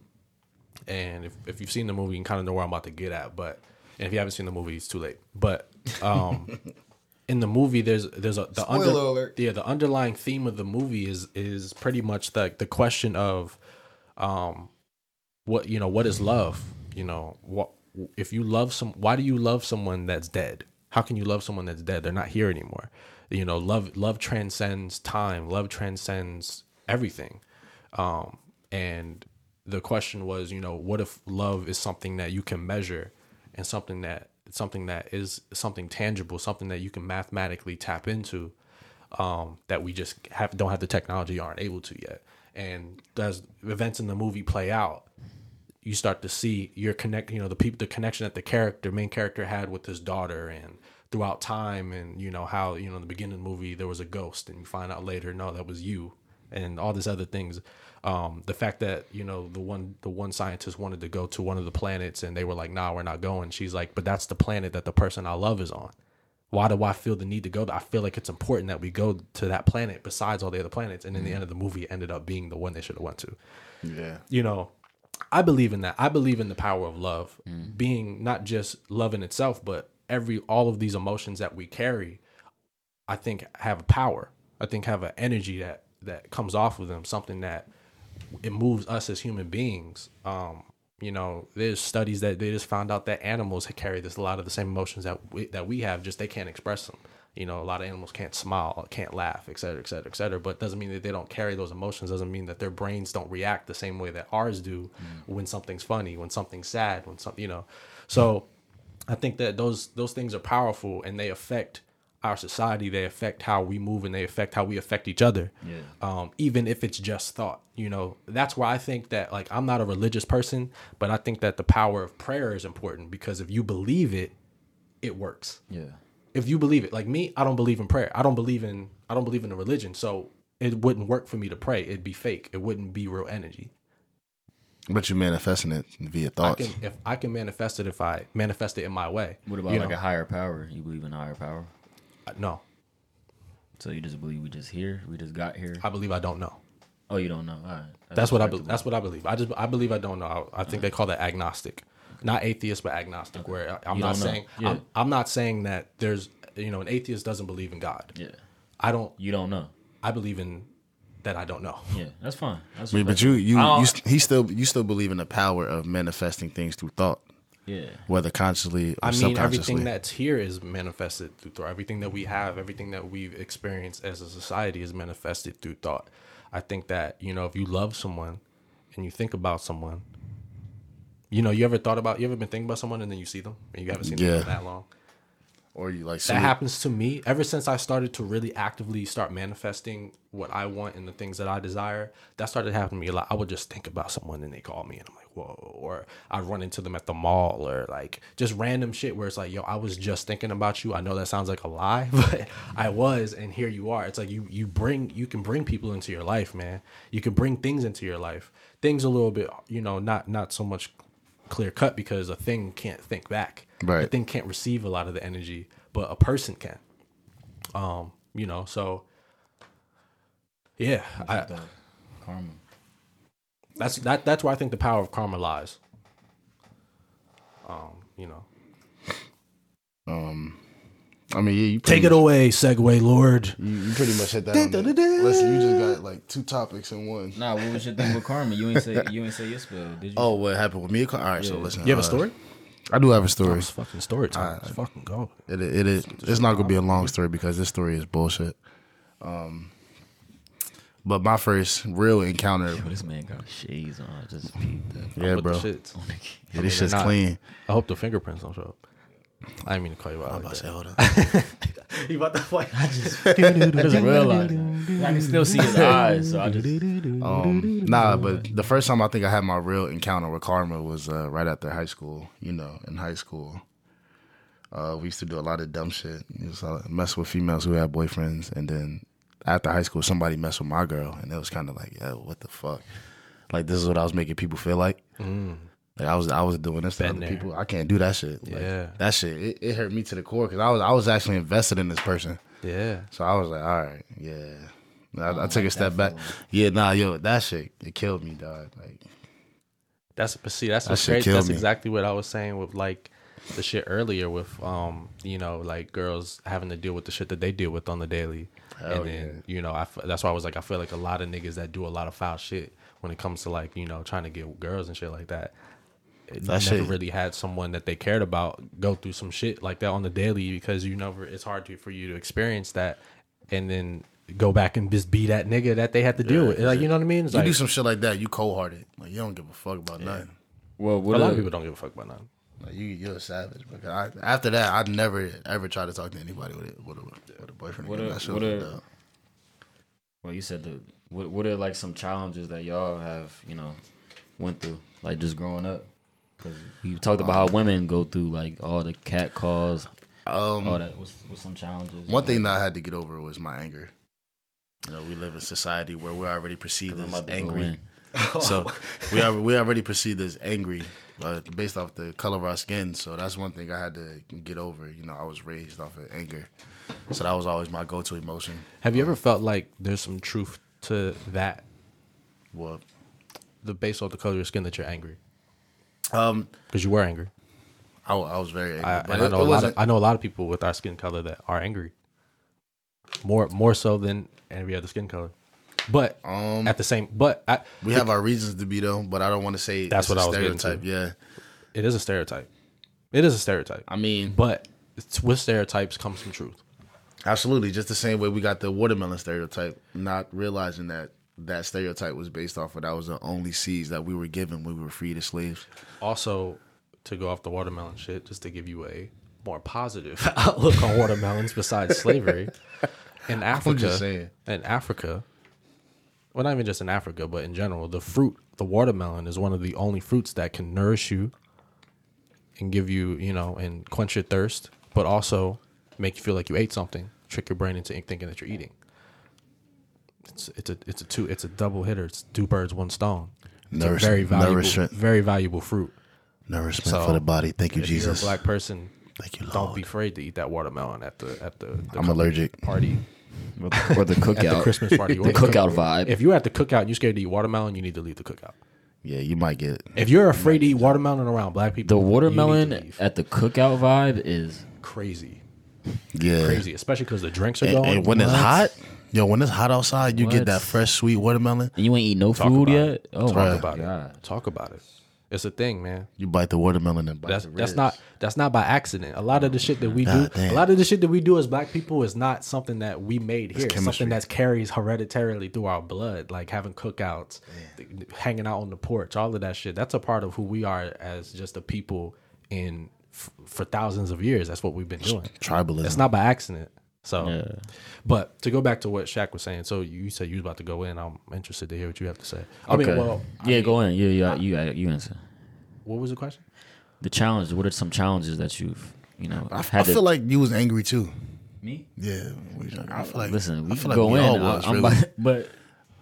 and if if you've seen the movie, you kind of know where I'm about to get at. But and if you haven't seen the movie, it's too late. But um, in the movie, there's there's a the under, Spoiler alert. yeah the underlying theme of the movie is is pretty much the the question of um what you know what is love? You know what if you love some why do you love someone that's dead? How can you love someone that's dead? They're not here anymore. You know love love transcends time. Love transcends everything. Um and the question was you know what if love is something that you can measure and something that something that is something tangible something that you can mathematically tap into um, that we just have don't have the technology aren't able to yet. And as events in the movie play out, you start to see your connect, you know, the people, the connection that the character, main character, had with his daughter, and throughout time, and you know how you know in the beginning of the movie there was a ghost, and you find out later, no, that was you, and all these other things. Um, the fact that you know the one the one scientist wanted to go to one of the planets, and they were like, nah, we're not going. She's like, but that's the planet that the person I love is on why do I feel the need to go? I feel like it's important that we go to that planet besides all the other planets. And in the end of the movie, it ended up being the one they should have went to. Yeah. You know, I believe in that. I believe in the power of love, being not just love in itself, but every all of these emotions that we carry. I think have a power. I think have an energy that that comes off of them, something that it moves us as human beings. Um, you know, there's studies that they just found out that animals carry this a lot of the same emotions that we, that we have, just they can't express them. You know, a lot of animals can't smile, can't laugh, et cetera, et cetera, et cetera. But doesn't mean that they don't carry those emotions. Doesn't mean that their brains don't react the same way that ours do when something's funny, when something's sad, when something, you know. So I think that those those things are powerful and they affect our society. They affect how we move and they affect how we affect each other. Yeah. Um, even if it's just thought, you know, that's why I think that like I'm not a religious person, but I think that the power of prayer is important because if you believe it, it works. yeah, If you believe it, like me, I don't believe in prayer. I don't believe in I don't believe in a religion, so it wouldn't work for me to pray. It'd be fake. It wouldn't be real energy. But you're manifesting it via thoughts. I can if I can manifest it if I manifest it in my way. What about you like know? a higher power? You believe in a higher power? No? So you just believe we just here? We just got here? I believe I don't know. Oh, you don't know? All right. That's what I believe. That's what I believe. I just I believe I don't know. I, I think they call that agnostic, not atheist, but agnostic. Where I'm You not don't know. saying Yeah. I'm, I'm not saying that there's you know an atheist doesn't believe in God. Yeah, I don't. you don't know. I believe in that I don't know. Yeah, that's fine. That's I mean, but you you, I don't- you st- he still you still believe in the power of manifesting things through thought, yeah, whether consciously or I mean, subconsciously. everything that's here is manifested through thought. Everything that we have, everything that we've experienced as a society is manifested through thought. I think that, you know, if you love someone and you think about someone, you know, you ever thought about, you ever been thinking about someone and then you see them and you haven't seen Yeah. them for that long? Or you like That happens to me ever since I started to really actively start manifesting what I want and the things that I desire. That started happening to me a lot. I would just think about someone and they call me and I'm like, whoa. Or I'd run into them at the mall or like just random shit where it's like, yo, I was just thinking about you. I know that sounds like a lie, but I was, and here you are. It's like you you bring you can bring people into your life, man. You can bring things into your life. Things a little bit, you know, not not so much clear cut because a thing can't think back. Right. A thing can't receive a lot of the energy, but a person can. Um, you know, so yeah, I, the karma. that's that that's where I think the power of karma lies. Um, you know. Um, I mean, yeah, you Take pretty it away, Segway Lord. You, you pretty much hit that. on the, listen, you just got like two topics in one. Nah, what was your thing with karma? You ain't say you ain't say your spill, did you? Oh, what happened with me? All right, so listen. You have a uh, story? I do have a story. It's fucking story time. Let's fucking go. It it is. It's not gonna be a long story because this story is bullshit. Um, but my first real encounter, But this man got shades on. Just peep that. yeah, bro, the shits. yeah, this shit's clean. I hope the fingerprints don't show up. I didn't mean to call you out. I'm Like about to say, that. hold up. You about to fight? I just I just realized. I can still see his eyes, so I just. Um, nah, but the first time I think I had my real encounter with karma was uh, right after high school. You know, in high school, uh, we used to do a lot of dumb shit. It was, uh, mess with females who had boyfriends, and then after high school, somebody messed with my girl, and it was kind of like, yo, what the fuck? Like this is what I was making people feel like. Like I was, I was doing this to Been other there. people. I can't do that shit. Like, Yeah. that shit. It, it hurt me to the core because I was, I was actually invested in this person. Yeah. So I was like, all right, yeah. I, I took a step back. Yeah, nah, yo, that shit, it killed me, dog. Like, That's but see that's That what's shit crazy. killed That's me. exactly what I was saying with like the shit earlier with um you know like girls having to deal with the shit that they deal with on the daily. Hell and then you know I f- that's why I was like I feel like a lot of niggas that do a lot of foul shit when it comes to like you know trying to get girls and shit like that. It That never shit- really had someone that they cared about go through some shit like that on the daily because you never it's hard to, for you to experience that and then go back and just be that nigga that they had to deal with. Like you know what I mean? It's you like, do some shit like that, you cold hearted. Like, you don't give a fuck about nothing. Well, a lot of people don't give a fuck about nothing. Like, you, you're a savage. Because I, after that, I'd never, ever try to talk to anybody with a, with a, with a boyfriend. What again. a- That shit what was a- dumb. Well, you said the what what are like some challenges that y'all have you know went through like just growing up? Because you talked about how women go through like all the cat calls, Um, all that. What's, what's some challenges? One thing that I had to get over was my anger. You know, we live in a society where we're already perceived as about to go angry. so we are we already perceived as angry uh, based off the color of our skin. So that's one thing I had to get over. You know, I was raised off of anger, so that was always my go-to emotion. Have you ever felt like there's some truth to that? Well, The based off the color of your skin that you're angry um, because you were angry. I, I was very angry, I, but and I know a lot. Of. I know a lot of people with our skin color that are angry. More more so than every other skin color, but Um, at the same. But I, we have our reasons to be though, but I don't want to say That's it's what a I was stereotype. Yeah, it is a stereotype. It is a stereotype. I mean, But it's, with stereotypes comes some truth. Absolutely, just the same way we got the watermelon stereotype, not realizing that that stereotype was based off of that was the only seeds that we were given when we were freed as slaves. Also, to go off the watermelon shit, just to give you a more positive outlook on watermelons besides slavery. In Africa, in Africa, well, not even just in Africa, but in general, the fruit, the watermelon, is one of the only fruits that can nourish you and give you, you know, and quench your thirst, but also make you feel like you ate something, trick your brain into thinking that you're eating. It's it's a it's a two it's a double hitter. It's two birds, one stone. It's Nourish- a very valuable, nourishment. very valuable fruit. Nourishment So, for the body. Thank you, If Jesus. you're a black person, Thank you, don't be afraid to eat that watermelon at the at the. the I'm allergic. Party or the, or the at the cookout, Christmas party. or the cookout vibe. If you're at the cookout and you're scared to eat watermelon, you need to leave the cookout. Yeah, you might get. If you're afraid to eat watermelon around black people, the you need to watermelon leave. at the cookout vibe is crazy, Yeah, crazy, especially because the drinks are And, going. and when it's hot, yo, when it's hot outside, you What? get that fresh sweet watermelon. and you ain't eat no Talk food about yet. it. Oh talk my about god! it. Talk about it. It's a thing, man. You bite the watermelon and bite That's the that's ribs. not that's not by accident. A lot of the shit that we do, God a lot of the shit that we do as black people is not something that we made here. It's chemistry. something that carries hereditarily through our blood, like having cookouts, th- hanging out on the porch, all of that shit. That's a part of who we are as just a people in f- for thousands of years. That's what we've been doing. tribalism. It's not by accident. So, Yeah. but to go back to what Shaq was saying, so you said you was about to go in. I'm interested to hear what you have to say. I Okay. mean, well, I yeah, mean, go in. Yeah, yeah, you uh, you answer. What was the question? The challenge. What are some challenges that you've you know I, I had to feel like you was angry too. me? Yeah, I feel like. Listen, we I can feel like go we in. all was, I'm really. about, but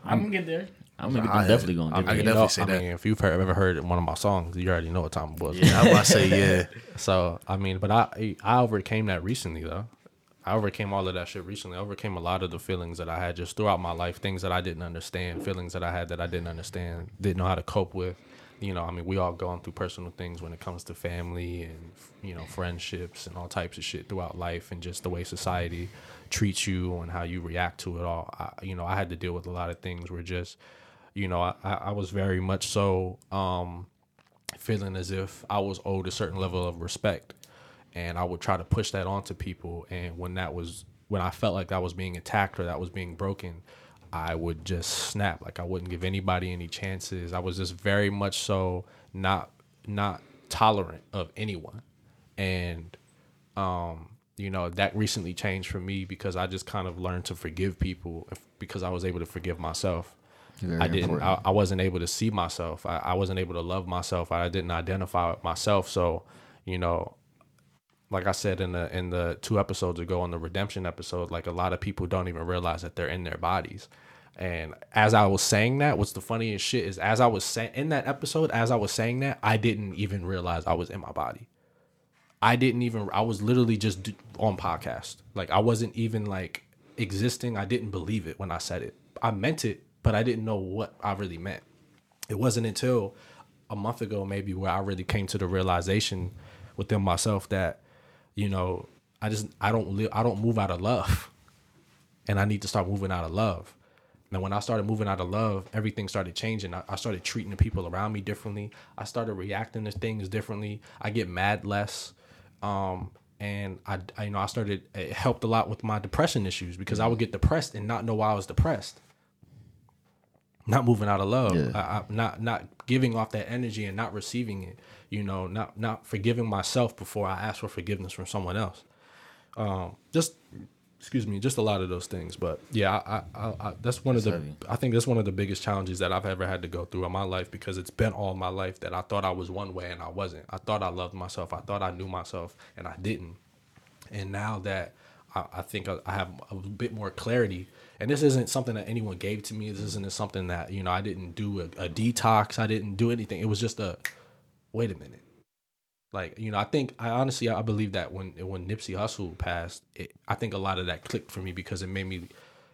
I'm gonna get there. I'm, gonna, I- I'm definitely gonna I get can there. definitely say I that. mean, if you've heard, ever heard one of my songs, you already know what time it was. Yeah, I was about to say yeah. So I mean, but I I overcame that recently though. I overcame all of that shit recently. I overcame a lot of the feelings that I had just throughout my life, things that I didn't understand, feelings that I had that I didn't understand, didn't know how to cope with. You know, I mean, we all going through personal things when it comes to family and you know friendships and all types of shit throughout life, and just the way society treats you and how you react to it all. I, you know, I had to deal with a lot of things where just, you know, I, I was very much so. um feeling as if I was owed a certain level of respect, and I would try to push that onto people. And when that was when I felt like that was being attacked or that was being broken, I would just snap. Like I wouldn't give anybody any chances. I was just very much so not not tolerant of anyone, and um, you know that recently changed for me because I just kind of learned to forgive people if- because I was able to forgive myself. Very I didn't. I, I wasn't able to see myself. I, I wasn't able to love myself. I didn't identify with myself. So, you know, like I said in the in the two episodes ago on the redemption episode, like a lot of people don't even realize that they're in their bodies. And as I was saying that, what's the funniest shit is as I was saying in that episode, as I was saying that, I didn't even realize I was in my body. I didn't even. I was literally just on podcast. Like I wasn't even like existing. I didn't believe it when I said it. I meant it, but I didn't know what I really meant. It wasn't until a month ago, maybe, where I really came to the realization within myself that, you know, I just I don't live. I don't move out of love, and I need to start moving out of love. Now, when I started moving out of love, everything started changing. I, I started treating the people around me differently. I started reacting to things differently. I get mad less, um, and I, I, you know, I started. It helped a lot with my depression issues because I would get depressed and not know why I was depressed. Not moving out of love, Yeah. I, I, not not giving off that energy and not receiving it. You know, not not forgiving myself before I ask for forgiveness from someone else. Um, just excuse me, just a lot of those things. But yeah, I, I, I, that's one of the. heavy. I think that's one of the biggest challenges that I've ever had to go through in my life because it's been all my life that I thought I was one way and I wasn't. I thought I loved myself. I thought I knew myself and I didn't. And now that I, I think I, I have a bit more clarity, and this isn't something that anyone gave to me. This isn't something that you know I didn't do a, a detox. I didn't do anything. It was just a wait a minute. Like you know, I think I honestly I believe that when when Nipsey Hussle passed, it, I think a lot of that clicked for me because it made me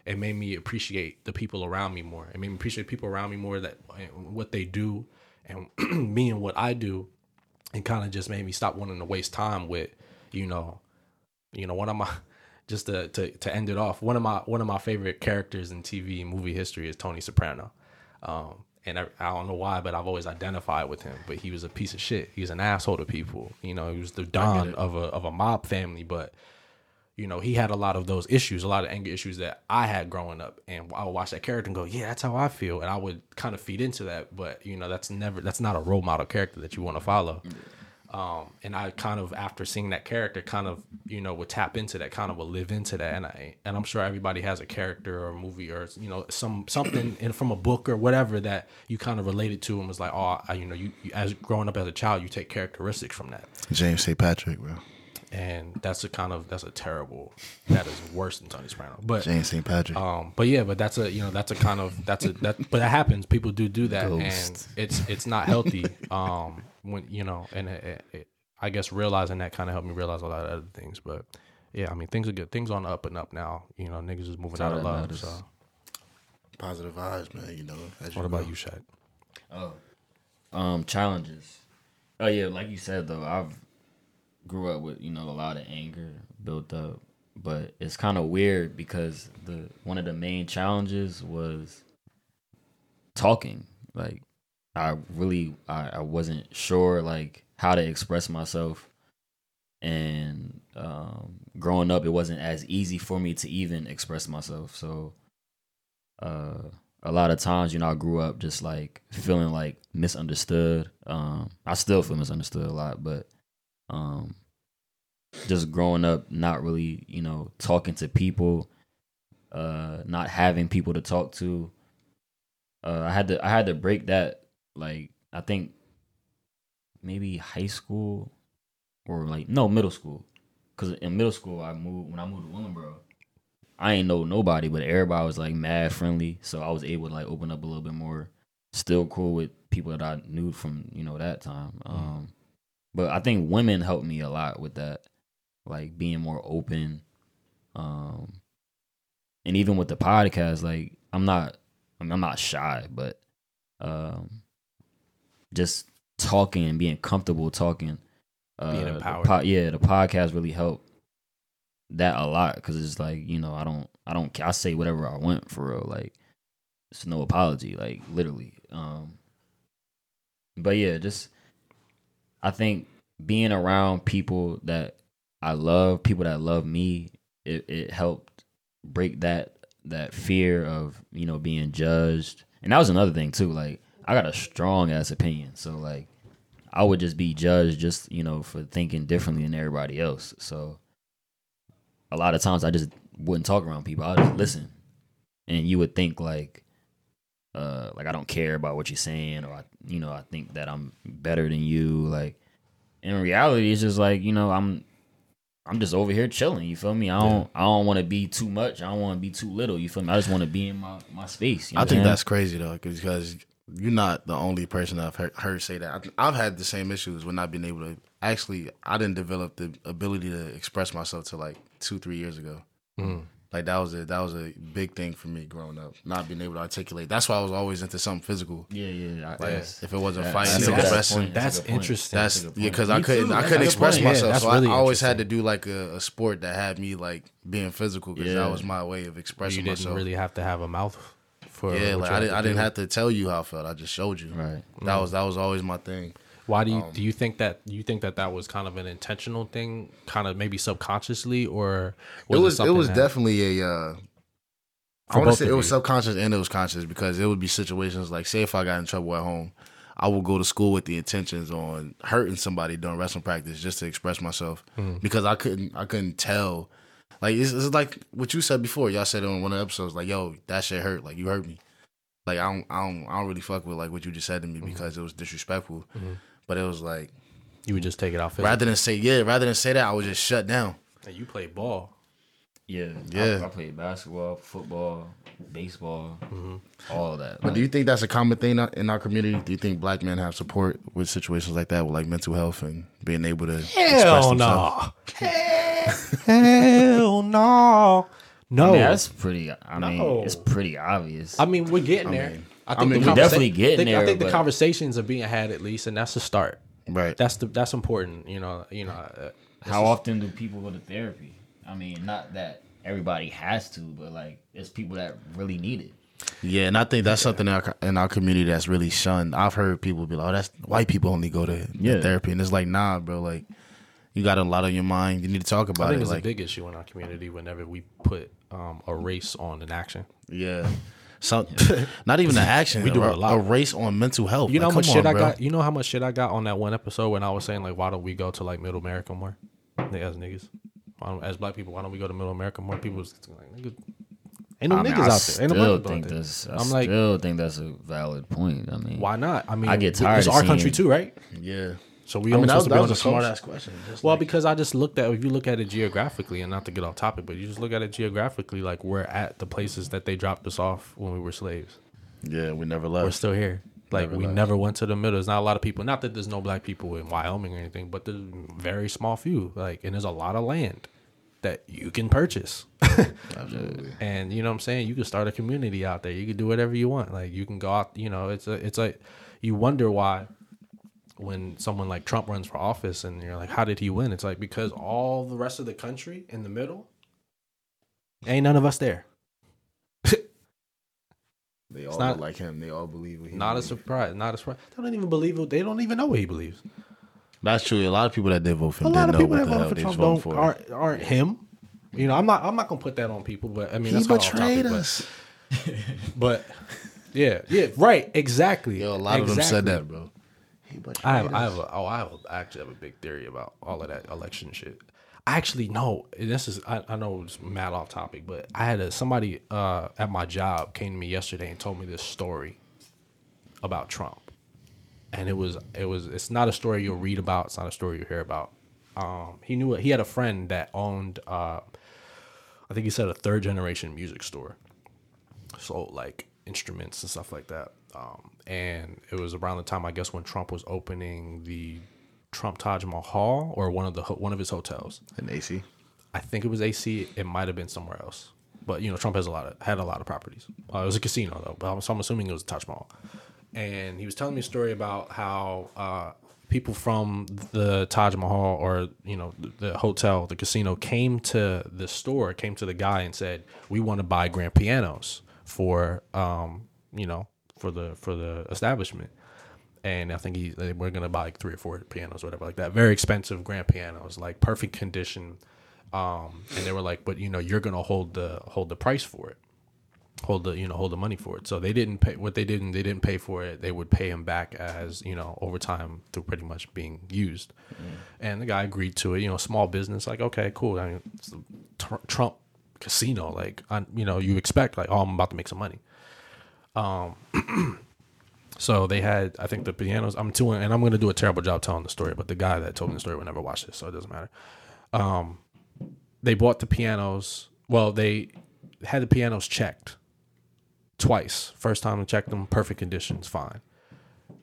it made me appreciate the people around me more. It made me appreciate people around me more that what they do and me and what I do, and kind of just made me stop wanting to waste time with you know, you know one of my just to, to to end it off one of my one of my favorite characters in TV movie history is Tony Soprano. Um, and I, I don't know why, but I've always identified with him. But he was a piece of shit. He was an asshole to people. You know, he was the don of a of a mob family. But you know, he had a lot of those issues, a lot of anger issues that I had growing up. And I would watch that character and go, "Yeah, that's how I feel," and I would kind of feed into that. But you know, that's never that's not a role model character that you want to follow. Um, and I kind of after seeing that character, kind of you know would tap into that, kind of would live into that, and I and I'm sure everybody has a character or a movie or you know some something in from a book or whatever that you kind of related to and was like, oh, I, you know, you, you as growing up as a child, you take characteristics from that, James St. Patrick, bro. And that's a kind of that's a terrible, that is worse than Tony Soprano, but James St. Patrick. um, but yeah, but that's a you know that's a kind of that's a that but that happens. People do do that, and it's it's not healthy. Um, when you know, and it, it, it, I guess realizing that kind of helped me realize a lot of other things. But yeah, I mean things are good. Things on up and up now. You know, niggas is moving all out of that love. matters. So Positive vibes, man. You know. As what you about know. you, Shaq? Oh, um, challenges. Oh yeah, like you said though, I've grew up with you know a lot of anger built up, but it's kind of weird because the one of the main challenges was talking. Like, I really I, I wasn't sure like how to express myself, and um, growing up, it wasn't as easy for me to even express myself. So, uh a lot of times you know i grew up just like feeling like misunderstood um i still feel misunderstood a lot but um just growing up not really you know talking to people uh not having people to talk to uh i had to i had to break that like i think maybe high school or like no middle school because in middle school i moved when i moved to willingboro I ain't know nobody, but everybody was like mad friendly, so I was able to like open up a little bit more. Still cool with people that I knew from you know that time. Um, but I think women helped me a lot with that, like being more open. Um, and even with the podcast, like I'm not, I mean, I'm not shy, but um, just talking and being comfortable talking. Uh, Being the empowered. po- yeah, the podcast really helped that a lot because it's like you know I don't I don't I say whatever I want for real like it's no apology like literally um but yeah just I think being around people that I love, people that love me, it, it helped break that that fear of you know being judged. And that was another thing too. Like I got a strong ass opinion, so like I would just be judged just you know for thinking differently than everybody else. So a lot of times I just wouldn't talk around people. I just listen, and you would think like, uh, like I don't care about what you're saying, or I, you know, I think that I'm better than you. Like in reality, it's just like you know, I'm, I'm just over here chilling. You feel me? I don't, I don't want to be too much. I don't want to be too little. You feel me? I just want to be in my my space. You know I think I'm that's crazy though, because you're not the only person I've heard, heard say that. I, I've had the same issues with not being able to. Actually, I didn't develop the ability to express myself to like two, three years ago. Like that was a that was a big thing for me growing up, not being able to articulate. That's why I was always into something physical. Yeah, yeah. I, Like that's- if it wasn't that- fighting, that's it a was good wrestling. point. That's a good point. interesting. That's a yeah, because I couldn't too. I couldn't express point. Myself, that's so really I always had to do like a, a sport that had me like being physical because Yeah. that was my way of expressing you didn't myself. really have to have a mouth for. yeah, like I didn't I didn't have to tell you how I felt. I just showed you. Right. That mm. was that was always my thing. Why do you Um, do you think that you think that that was kind of an intentional thing, kind of maybe subconsciously, or it was it something was that- definitely a. Uh, I want to say it was you. subconscious and it was conscious because it would be situations like, say, if I got in trouble at home, I would go to school with the intentions on hurting somebody during wrestling practice just to express myself Hmm. because I couldn't I couldn't tell. Like it's, it's like what you said before. Y'all said it on one of the episodes, like, "Yo, that shit hurt. Like you hurt me." Like I don't I don't I don't really fuck with like what you just said to Mm-hmm. me because it was disrespectful. But it was like you would just take it out. Physically. rather than say yeah, rather than say that, I would just shut down. And you play ball. Yeah, Yeah. I, I played basketball, football, baseball, Mm-hmm. all of that. But do you think that's a common thing in our community? Do you think black men have support with situations like that, with like mental health and being able to express Hell themselves? no. Hell no. No. I mean, that's pretty. I mean, No. it's pretty obvious. I mean, we're getting there. mean- I I think mean, the we conversa- definitely getting think- I think the conversations are being had at least, and that's a start. Right. That's the that's important. You know. You know. Uh, How often do people go to therapy? I mean, not that everybody has to, but like, it's people that really need it. Yeah, and I think that's something in our, in our community that's really shunned. I've heard people be like, "Oh, that's white people only go to, to Yeah. therapy," and it's like, nah, bro. Like, you got a lot on your mind. You need to talk I about think it. it's Like, a big issue in our community whenever we put um, a race on an action. yeah. So, not even the action. We do a, a lot. a race on mental health. You know Like, how much shit on, I bro. got. You know how much shit I got on that one episode when I was saying like, why don't we go to like Middle America more? As niggas, as black people, why don't we go to Middle America more? People was like, niggas, ain't no I mean, niggas I out there. Ain't no black people out think there. I I'm like, still think that's a valid point. I mean, why not? I mean, I get tired It's our country too, right? Yeah. So we I mean, that was, supposed to that be on was a smart ass question. Just Well, like- because I just looked at if you look at it geographically, and not to get off topic, but you just look at it geographically, like we're at the places that they dropped us off when we were slaves. yeah, we never left. We're still here. Like Never we left. never went to the middle. There's not a lot of people. Not that there's no black people in Wyoming or anything, but there's very small few. Like, and there's a lot of land that you can purchase. Absolutely. and you know what I'm saying. You can start a community out there. You can do whatever you want. Like you can go out. You know, it's a it's like you wonder why when someone like Trump runs for office and you're like, how did he win? It's like because all the rest of the country in the middle ain't none of us there. They all not- look like him. They all believe what he Not a surprise. Not a surprise. They don't even believe it. They don't even know what he believes. That's true. A lot of people that did vote for A him lot didn't of know people what that the hell voted for they Trump voting don't for. aren't, aren't him. You know, I'm not. I'm not gonna put that on people, but I mean, he that's kinda off betrayed topic, but- us. But, yeah, yeah, right, exactly. Yo, a lot of them said that, bro. He I have, I have, a, oh, I have, a, I actually have a big theory about all of that election shit. I actually know this is, I, I know it's mad off topic, but I had a somebody uh, at my job came to me yesterday and told me this story about Trump, and it was, it was, it's not a story you'll read about. It's not a story you hear about. Um, he knew. He had a friend that owned, uh, I think he said a third generation music store sold like instruments and stuff like that. Um, and it was around the time I guess when Trump was opening the Trump Taj Mahal or one of the one of his hotels. An AC. I think it was AC. It might have been somewhere else. But you know, Trump has a lot of had a lot of properties. Uh, it was a casino though, but I'm, so I'm assuming it was Taj Mahal. And he was telling me a story about how uh, people from the Taj Mahal or you know the, the hotel, the casino, came to the store, came to the guy and said, "We want to buy grand pianos for um, you know for the for the establishment." and I think he they we're gonna buy like three or four pianos, whatever like that. Very expensive grand pianos, like perfect condition. Um, and they were like, but you know, you're gonna hold the hold the price for it, hold the you know hold the money for it. So they didn't pay what they didn't they didn't pay for it. They would pay him back as you know over time through pretty much being used. And the guy agreed to it. You know, small business, like okay, cool. I mean, it's the tr- Trump casino, like on, you know, you expect like, oh, I'm about to make some money. Um, so they had, I think the pianos. I'm doing, and I'm going to do a terrible job telling the story, but the guy that told me the story would never watch this, so it doesn't matter. Um, they bought the pianos. Well, they had the pianos checked twice. First time they checked them, perfect conditions, fine.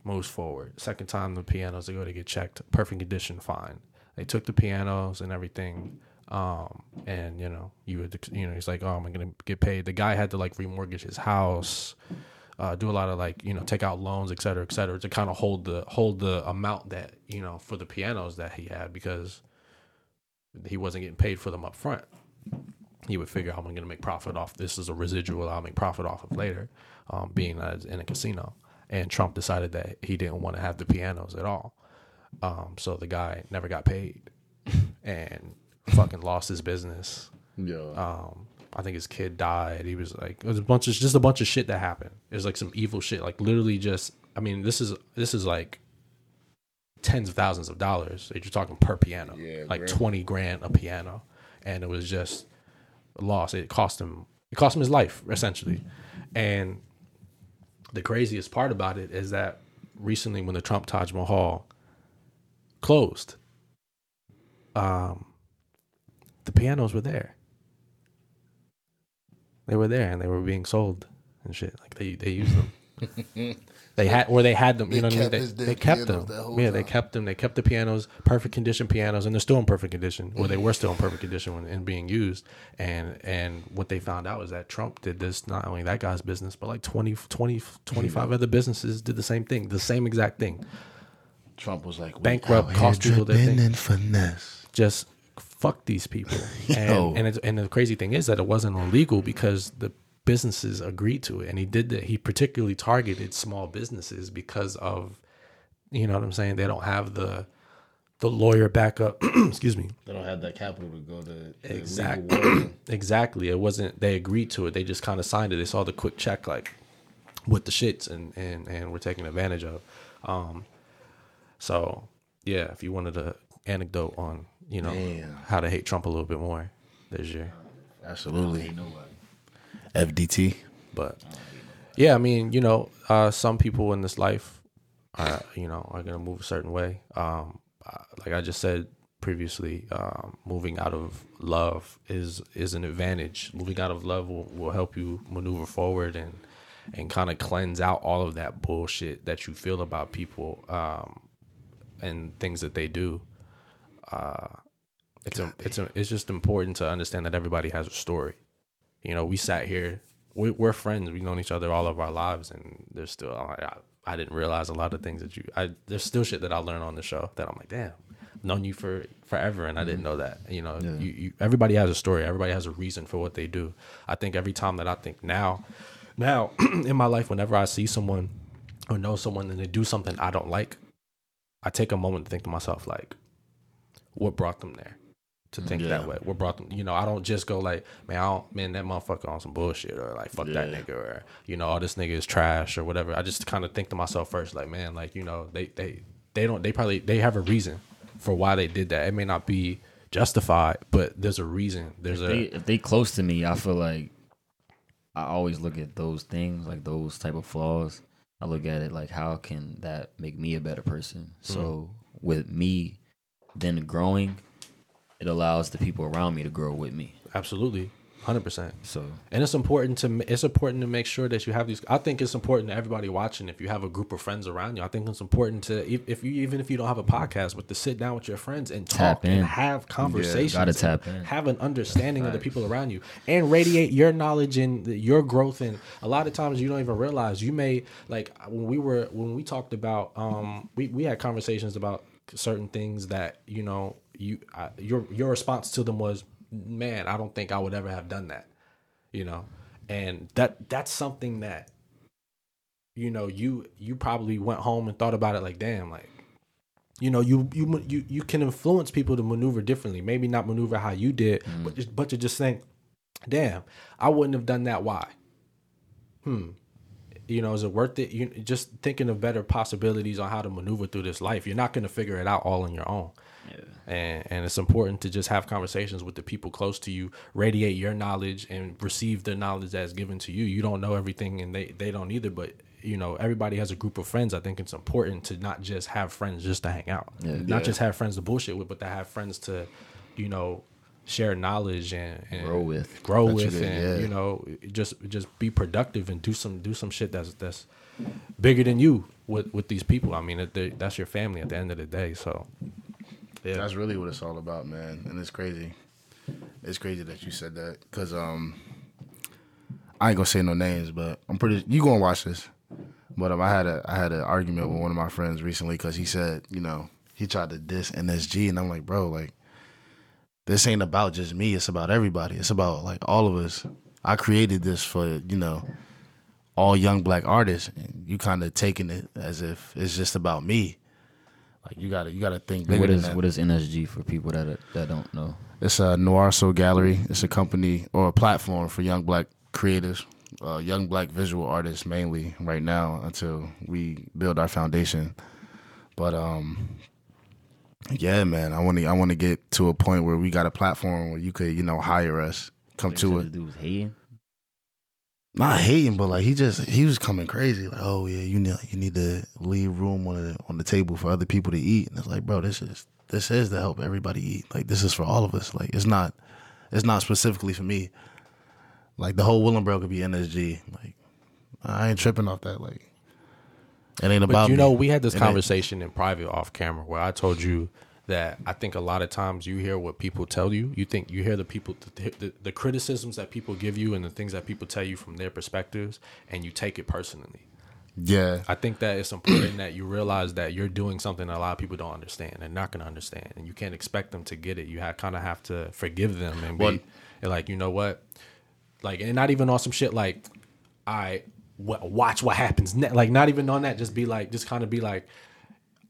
Moves forward. Second time the pianos they go to get checked, perfect condition, fine. They took the pianos and everything. Um, and you know, you would, you know, he's like, oh, am I gonna get paid? The guy had to like remortgage his house, uh, do a lot of like, you know, take out loans, et cetera, et cetera, to kind of hold the hold the amount that you know for the pianos that he had because he wasn't getting paid for them up front. He would figure, how am I going to make profit off this? Is a residual I'll make profit off of later, um, being in a casino. And Trump decided that he didn't want to have the pianos at all. Um, so the guy never got paid and fucking lost his business. Yeah. Um, I think his kid died. He was like, it was a bunch of just a bunch of shit that happened. It was like some evil shit. Like literally, just I mean, this is this is like tens of thousands of dollars. You're talking per piano, Yeah, like bro. twenty grand a piano, and it was just a loss. It cost him. It cost him his life essentially, and the craziest part about it is that recently, when the Trump Taj Mahal closed, um, the pianos were there. They were there and they were being sold and shit. Like they they used them. they had or they had them. You They know what I mean? kept They, they kept them. that whole Yeah, they kept them. They kept the pianos, perfect condition pianos, and they're still in perfect condition. Or they were still in perfect condition when and being used. And and what they found out was that Trump did this not only that guy's business, but like 20, 20 25 other businesses did the same thing, the same exact thing. Trump was like, Bankrupt, cost people their thing. and finesse. just fuck these people. And and, it's, and the crazy thing is that it wasn't illegal because the businesses agreed to it, and he did that. He particularly targeted small businesses because of, you know what I'm saying. They don't have the the lawyer backup. excuse me. They don't have that capital to go to Exactly. Exactly. It wasn't. They agreed to it. They just kind of signed it. They saw the quick check, like with the shits, and and and we're taking advantage of. Um. So yeah, if you wanted a anecdote on you know Damn. how to hate Trump a little bit more, there's your. Absolutely. FDT. But yeah, I mean, you know, uh, some people in this life, are, you know, are gonna move a certain way. Um, uh, like I just said previously, um, moving out of love is is an advantage. Moving out of love will, will help you maneuver forward and and kind of cleanse out all of that bullshit that you feel about people um, and things that they do. Uh, it's a, it's a, it's just important to understand that everybody has a story. You know, we sat here, we, we're friends. We've known each other all of our lives, and there's still I, I didn't realize a lot of things that you. I there's still shit that I learned on the show that I'm like, damn, I've known you for forever, and I didn't know that. You know, you, you everybody has a story. Everybody has a reason for what they do. I think every time that I think now, now in my life, whenever I see someone or know someone and they do something I don't like, I take a moment to think to myself like, what brought them there? To think Yeah. that way. What brought them you know, I don't just go like, man, I don't man, that motherfucker on some bullshit or like fuck that nigga or you know, oh this nigga is trash or whatever. I just kinda think to myself first, like, man, like, you know, they they they don't they probably they have a reason for why they did that. It may not be justified, but there's a reason. There's If a they, if they close to me, I feel like I always look at those things, like those type of flaws. I look at it like how can that make me a better person? Mm-hmm. So with me then growing, it allows the people around me to grow with me. absolutely hundred percent. So And it's important to it's important to make sure that you have these. I think it's important to everybody watching. If you have a group of friends around you, I think it's important to if- if you even if you don't have a podcast, but to sit down with your friends and talk and have conversations. gotta tap in. Have an understanding of the people around you and radiate your knowledge and your growth. And a lot of times you don't even realize you may like when we were when we talked about um we we had conversations about certain things that you know you uh, your your response to them was man I don't think I would ever have done that you know and that that's something that you know, you you probably went home and thought about it like, damn, like you know, you you you you can influence people to maneuver differently. Maybe not maneuver how you did, but just, but to just think, damn, I wouldn't have done that. Why? Hmm. You know, is it worth it? You just thinking of better possibilities on how to maneuver through this life. You're not going to figure it out all on your own. And and it's important to just have conversations with the people close to you, radiate your knowledge and receive the knowledge that's given to you. You don't know everything and they they don't either, but you know, everybody has a group of friends. I think it's important to not just have friends just to hang out. Not Yeah. just have friends to bullshit with, but to have friends to, you know, share knowledge and, and Grow with. grow That you with, and yeah. you know, just just be productive and do some do some shit that's that's bigger than you with with these people. I mean, they- that's your family at the end of the day. So, yeah, That's really what it's all about, man. And it's crazy. It's crazy that you said that because um, I ain't gonna say no names, but I'm pretty. You gonna watch this? But um, I had a I had an argument with one of my friends recently because he said, you know, he tried to diss NSG, and I'm like, bro, like, this ain't about just me. It's about everybody. It's about like all of us. I created this for you know all young black artists, and you kind of taking it as if it's just about me. Like you gotta you gotta think bigger What is what is NSG for people that that don't know? It's a Noir Soul Gallery. It's a company or a platform for young black creatives, uh, young black visual artists mainly right now until we build our foundation. But um, yeah, man, I want to I want to get to a point where we got a platform where you could you know hire us, come to it. dude was hating. Not hating, but like he just he was coming crazy. Like, oh yeah, you need you need to leave room on the on the table for other people to eat. And it's like, bro, this is this is to help everybody eat. Like this is for all of us. Like it's not it's not specifically for me. Like the whole Willingboro could be NSG. Like I ain't tripping off that. Like it ain't But about you me. know, we had this It ain't- conversation in private off camera where I told you that I think a lot of times you hear what people tell you. You think you hear the people, the, the, the criticisms that people give you and the things that people tell you from their perspectives, and you take it personally. Yeah, I think that it's important that you realize that you're doing something that a lot of people don't understand and not going to understand, and you can't expect them to get it. You have, kind of have to forgive them and be Well- and like, you know what, like, and not even on some shit like, I watch what happens. Ne-. Like, not even on that. Just be like, just kind of be like,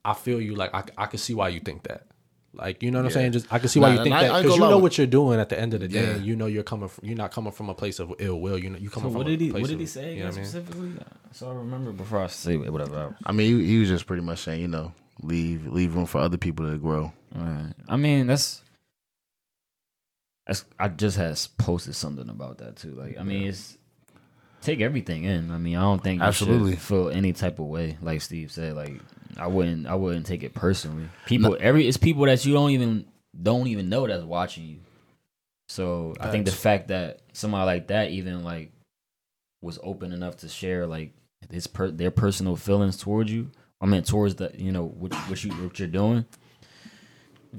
I feel you. Like, I, I can see why you think that. Like, you know what I'm Yeah. saying? Just I can see why Nah, you think I- I that because you know what you're doing at the end of the day. Yeah. You know you're coming. From, you're not coming from a place of ill will. You know you coming So from. what a did he place what did of- he say you know again what I mean? specifically? So I remember before I say whatever. I mean he, he was just pretty much saying you know leave leave room for other people to grow. All right. I mean that's that's I just had posted something about that too. Like I mean it's take everything in. I mean I don't think you Absolutely. feel any type of way. Like Steve said, like I wouldn't I wouldn't take it personally. People every it's people that you don't even don't even know that's watching you. So I think the fact that somebody like that even like was open enough to share like his per- their personal feelings towards you. I mean towards the you know what what you what you're doing.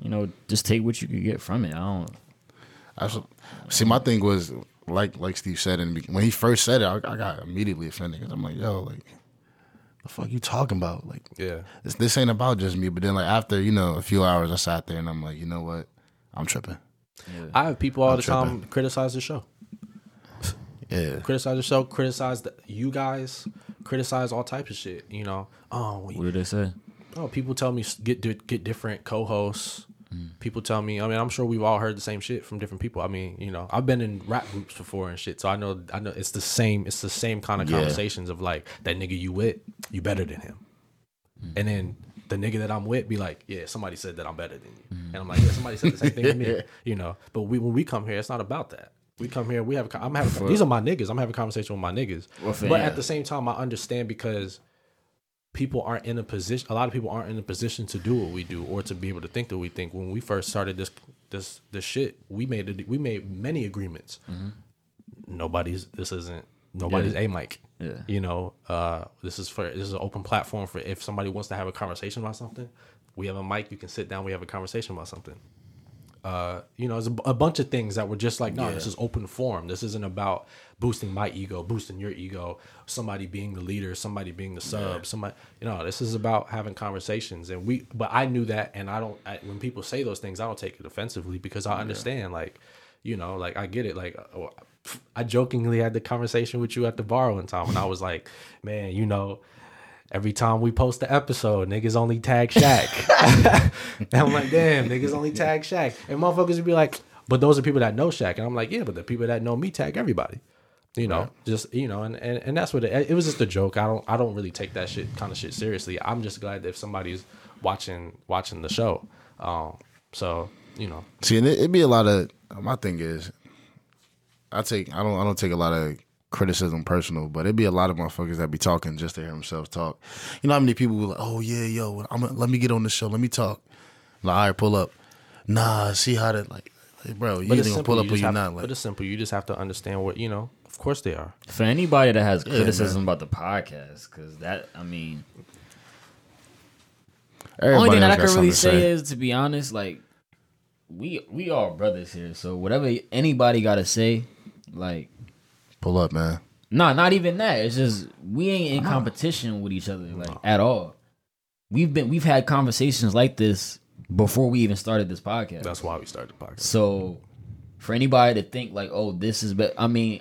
You know, just take what you can get from it. I don't. Absolutely. See, my thing was like like Steve said in the be- when he first said it, I, I got immediately offended because I'm like, yo, like, the fuck you talking about? Like, Yeah. this this ain't about just me. But then like after you know a few hours, I sat there and I'm like, you know what? I'm tripping. I have people all I'm the time criticize the show. Yeah, Criticize the show, criticize the, you guys, criticize all types of shit. You know, oh, What we, did they say? oh, people tell me get get different co-hosts. Mm. People tell me. I mean, I'm sure we've all heard the same shit from different people. I mean, you know, I've been in rap groups before and shit, so I know. I know it's the same. It's the same kind of Yeah. conversations of like that nigga you with, you better than him, Mm. and then the nigga that I'm with be like, yeah, somebody said that I'm better than you, Mm. and I'm like, yeah, somebody said the same thing to me, you know. But we when we come here, it's not about that. We come here, we have. I'm having. these are my niggas. I'm having a conversation with my niggas. Well, but yeah. at the same time, I understand because people aren't in a position. A lot of people aren't in a position to do what we do or to be able to think that we think. When we first started this this this shit, we made it. We made many agreements. Nobody's. This isn't. Nobody's a mic. Yeah. You know, uh, this is for this is an open platform for if somebody wants to have a conversation about something. We have a mic. You can sit down. We have a conversation about something. Uh, you know, it's a, a bunch of things that were just like, no, this is open forum. This isn't about boosting my ego, boosting your ego, somebody being the leader, somebody being the sub, somebody, you know, this is about having conversations. And we, but I knew that. And I don't, I, when people say those things, I don't take it offensively because I understand, like, you know, like I get it. Like, uh, I jokingly had the conversation with you at the bar one time, and I was like, man, you know. Every time we post the episode, niggas only tag Shaq. and I'm like, damn, niggas only tag Shaq. And motherfuckers would be like, but those are people that know Shaq. And I'm like, yeah, but the people that know me tag everybody. You know, just you know, and, and, and that's what it, it was just a joke. I don't I don't really take that shit kind of shit seriously. I'm just glad that if somebody's watching watching the show. Um, so you know, See, and it, it'd be a lot of. My thing is, I take. I don't. I don't take a lot of criticism personal, but it'd be a lot of motherfuckers that be talking just to hear themselves talk. You know how many people be like, "Oh yeah, yo, I'm. Let me get on the show. Let me talk." Like, all right, pull up. Nah, see how that like, bro, you but either it's gonna simple. pull up you or just you have, not. Like, but it's simple. You just have to understand what you know. Of course they are. For anybody that has Yeah, criticism about the podcast, because that, I mean, everybody only thing that I can really something to say is, to be honest, like we we all brothers here. So whatever anybody got to say, like, pull up, man. nah, not even that. It's just we ain't in competition with each other, like at all. We've been we've had conversations like this before we even started this podcast. That's why we started the podcast. So for anybody to think like, oh, this is, but I mean,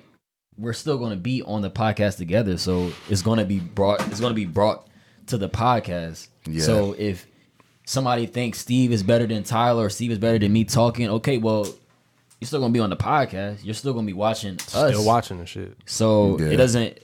we're still going to be on the podcast together, so it's going to be brought. It's going to be brought to the podcast. Yeah. So if somebody thinks Steve is better than Tyler or Steve is better than me talking, okay, well, you're still going to be on the podcast. You're still going to be watching us. Still watching the shit. So Yeah. it doesn't.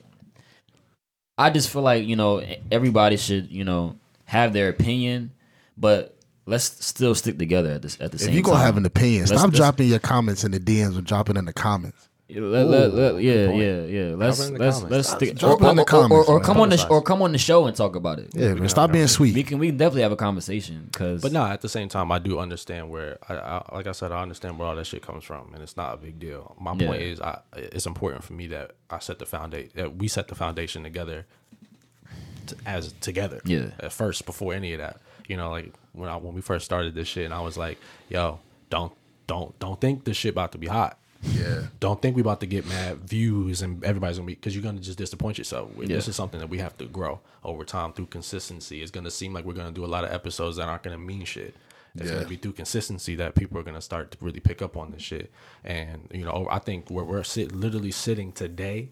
I just feel like you know everybody should you know have their opinion, but let's still stick together at this at the If same you gonna have an opinion, Let's- stop let's- dropping your comments in the DMs or dropping in the comments. Yeah, let- let- let- yeah, yeah, yeah. Let's it in let's let's stick. drop or, it in the or- or- comments, or, come on the sh- or come on the show and talk about it. Yeah, man, stop have being that. sweet. We can we can definitely have a conversation because But no, at the same time, I do understand where, I, I, like I said, I understand where all that shit comes from, and it's not a big deal. My Yeah. point is, I, it's important for me that I set the foundation, that we set the foundation together, to, as together. Yeah. At first, before any of that, you know, like when I when we first started this shit, and I was like, yo, don't don't don't think this shit about to be hot. Yeah. Don't think we about to get mad views and everybody's gonna be because you're gonna just disappoint yourself. This is something that we have to grow over time through consistency. It's gonna seem like we're gonna do a lot of episodes that aren't gonna mean shit. It's Yeah. gonna be through consistency that people are gonna start to really pick up on this shit. And you know, I think where we're sit literally sitting today,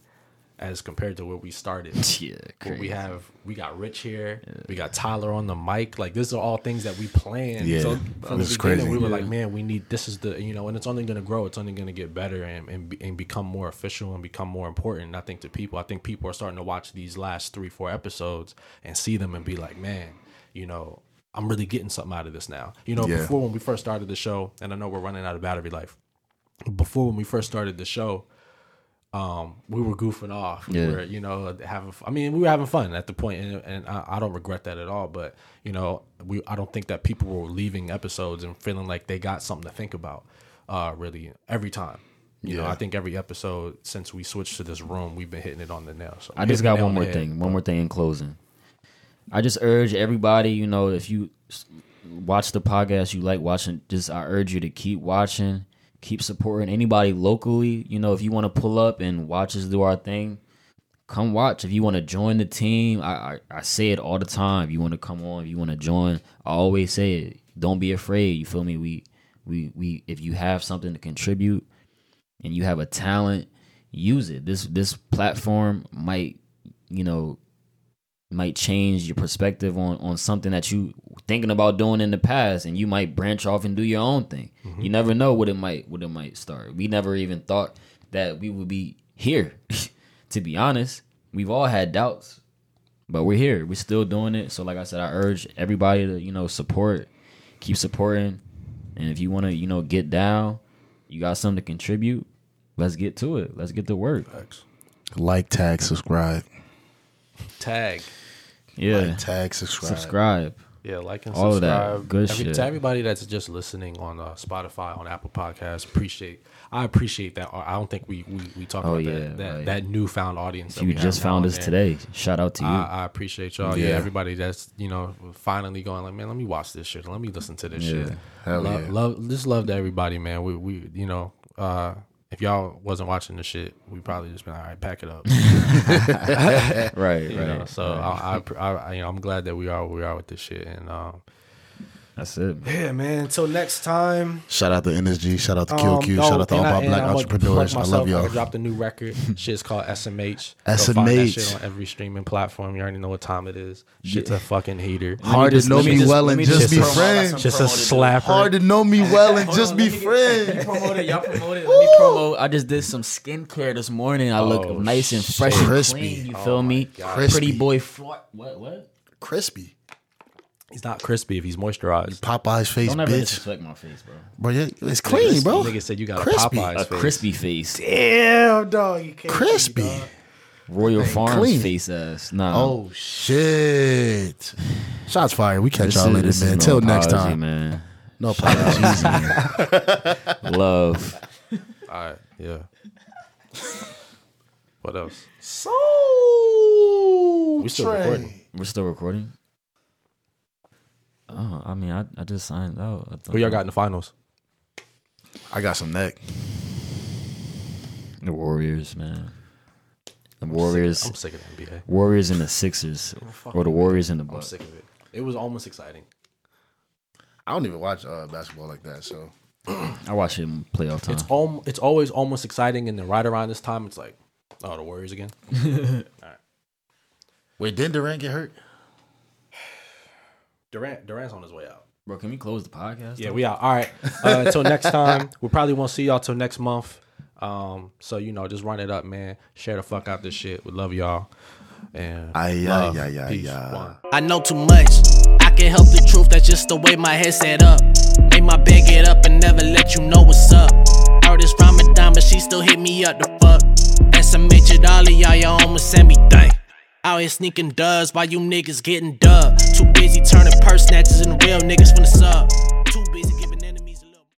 as compared to where we started. yeah, Where we have we got Rich here, we got Tyler on the mic. Like these are all things that we planned. Yeah, so from this the is beginning, crazy. we were Yeah. like, man, we need this is the you know, and it's only going to grow. It's only going to get better and and, be, and become more official and become more important. I think to people, I think people are starting to watch these last three four episodes and see them and be like, man, you know. I'm really getting something out of this now. You know, Yeah. before when we first started the show, and I know we're running out of battery life. Before when we first started the show, um, we were goofing off. We Yeah. were, you know, having. I mean, we were having fun at the point, and, and I, I don't regret that at all. But you know, we I don't think that people were leaving episodes and feeling like they got something to think about. Uh, really, every time. You know, Yeah. I think every episode since we switched to this room, we've been hitting it on the nail. So I just got one more head. thing. One more thing in closing. I just urge everybody, you know, if you watch the podcast, you like watching, just I urge you to keep watching, keep supporting anybody locally. You know, if you want to pull up and watch us do our thing, come watch. If you want to join the team, I, I I say it all the time. If you want to come on, if you want to join, I always say it. Don't be afraid. You feel me? We we we if you have something to contribute and you have a talent, use it. This this platform might, you know, might change your perspective on on something that you thinking about doing in the past and you might branch off and do your own thing. Mm-hmm. You never know what it might what it might start. We never even thought that we would be here. to be honest, we've all had doubts, but we're here. We're still doing it. So like I said, I urge everybody to, you know, support, keep supporting. And if you want to, you know, get down, you got something to contribute, let's get to it. Let's get to work. Like, tag, subscribe. Tag. Yeah. Like, tag, subscribe. subscribe. Yeah, like and All of subscribe. that. Good Every- shit. To everybody that's just listening on uh, Spotify, on Apple Podcasts, appreciate. I appreciate that. I don't think we we, we talk Oh, about yeah, that that, right. that newfound audience. If that you we just found and us then. today, shout out to you. I, I appreciate y'all. Yeah. Yeah. everybody that's you know finally going like, man, let me watch this shit. Let me listen to this Yeah. shit. Hell love, yeah. love, just love to everybody, man. We we you know, uh, if y'all wasn't watching the shit, we probably just been all right. Pack it up. right, you right. know, so I, I, I, you know, I'm glad that we are where we are with this shit, and um, That's it. man. Yeah, man. Until next time. Shout out to NSG. Shout out to Um, QQ. oh, shout out to all I- my black I'ma entrepreneurs. I love y'all. I dropped a new record. Shit's called SMH. Go find that SMH. shit on every streaming platform. You already know what time it is. Shit's a fucking heater. Hard to know me me well let and me just just be friends. Just a slapper. Hard to know me well and just be friends. You promote it. Y'all promote it. Let me promote. I just did some skincare this morning. I look Oh, nice and fresh and Crispy. clean. You feel me? Crispy. Pretty boy. What? What? Crispy. He's not crispy if he's moisturized. Popeye's face, Don't ever bitch. disrespect my face, bro. Bro, yeah, it's clean, bro. Nigga said you got Crispy. a Popeyes A face. crispy face. Damn, dog. You can't Crispy. Royal Farms clean. face ass. Nah. Oh shit! Shots fired. We catch This y'all is- later, this is man. no Until next apology, time. man. No apologies. Love. All right. Yeah. What else? so We still recording. We're still recording. Oh, I mean, I, I just signed out. I Who y'all got in the finals? I got some neck. The Warriors, man. The Warriors, I'm sick of the NBA. Warriors and the Sixers, or the Warriors and the I'm Bucks. sick of it. It was almost exciting. I don't even watch uh, basketball like that. So I watch it in playoff time. It's al- It's always almost exciting, and then right around this time, it's like, oh, the Warriors again. wait, didn't Durant get hurt? Durant, Durant's on his way out. Bro, can we close the podcast? Yeah, we out. All right. Uh, until next time, we probably won't see y'all till next month. Um, so you know, just run it up, man. Share the fuck out this shit. We love y'all. And Aye, aye, love. aye, aye, Peace. I know too much. I can help the truth, that's just the way my head set up. Make my bed get up and never let you know what's up. Heard it's Ramadan, but she still hit me up the fuck. SMH it all of y'all, y'all almost send me dang. Out here sneaking dubs while you niggas getting dubbed. Turning purse snatchers and real niggas from the sub.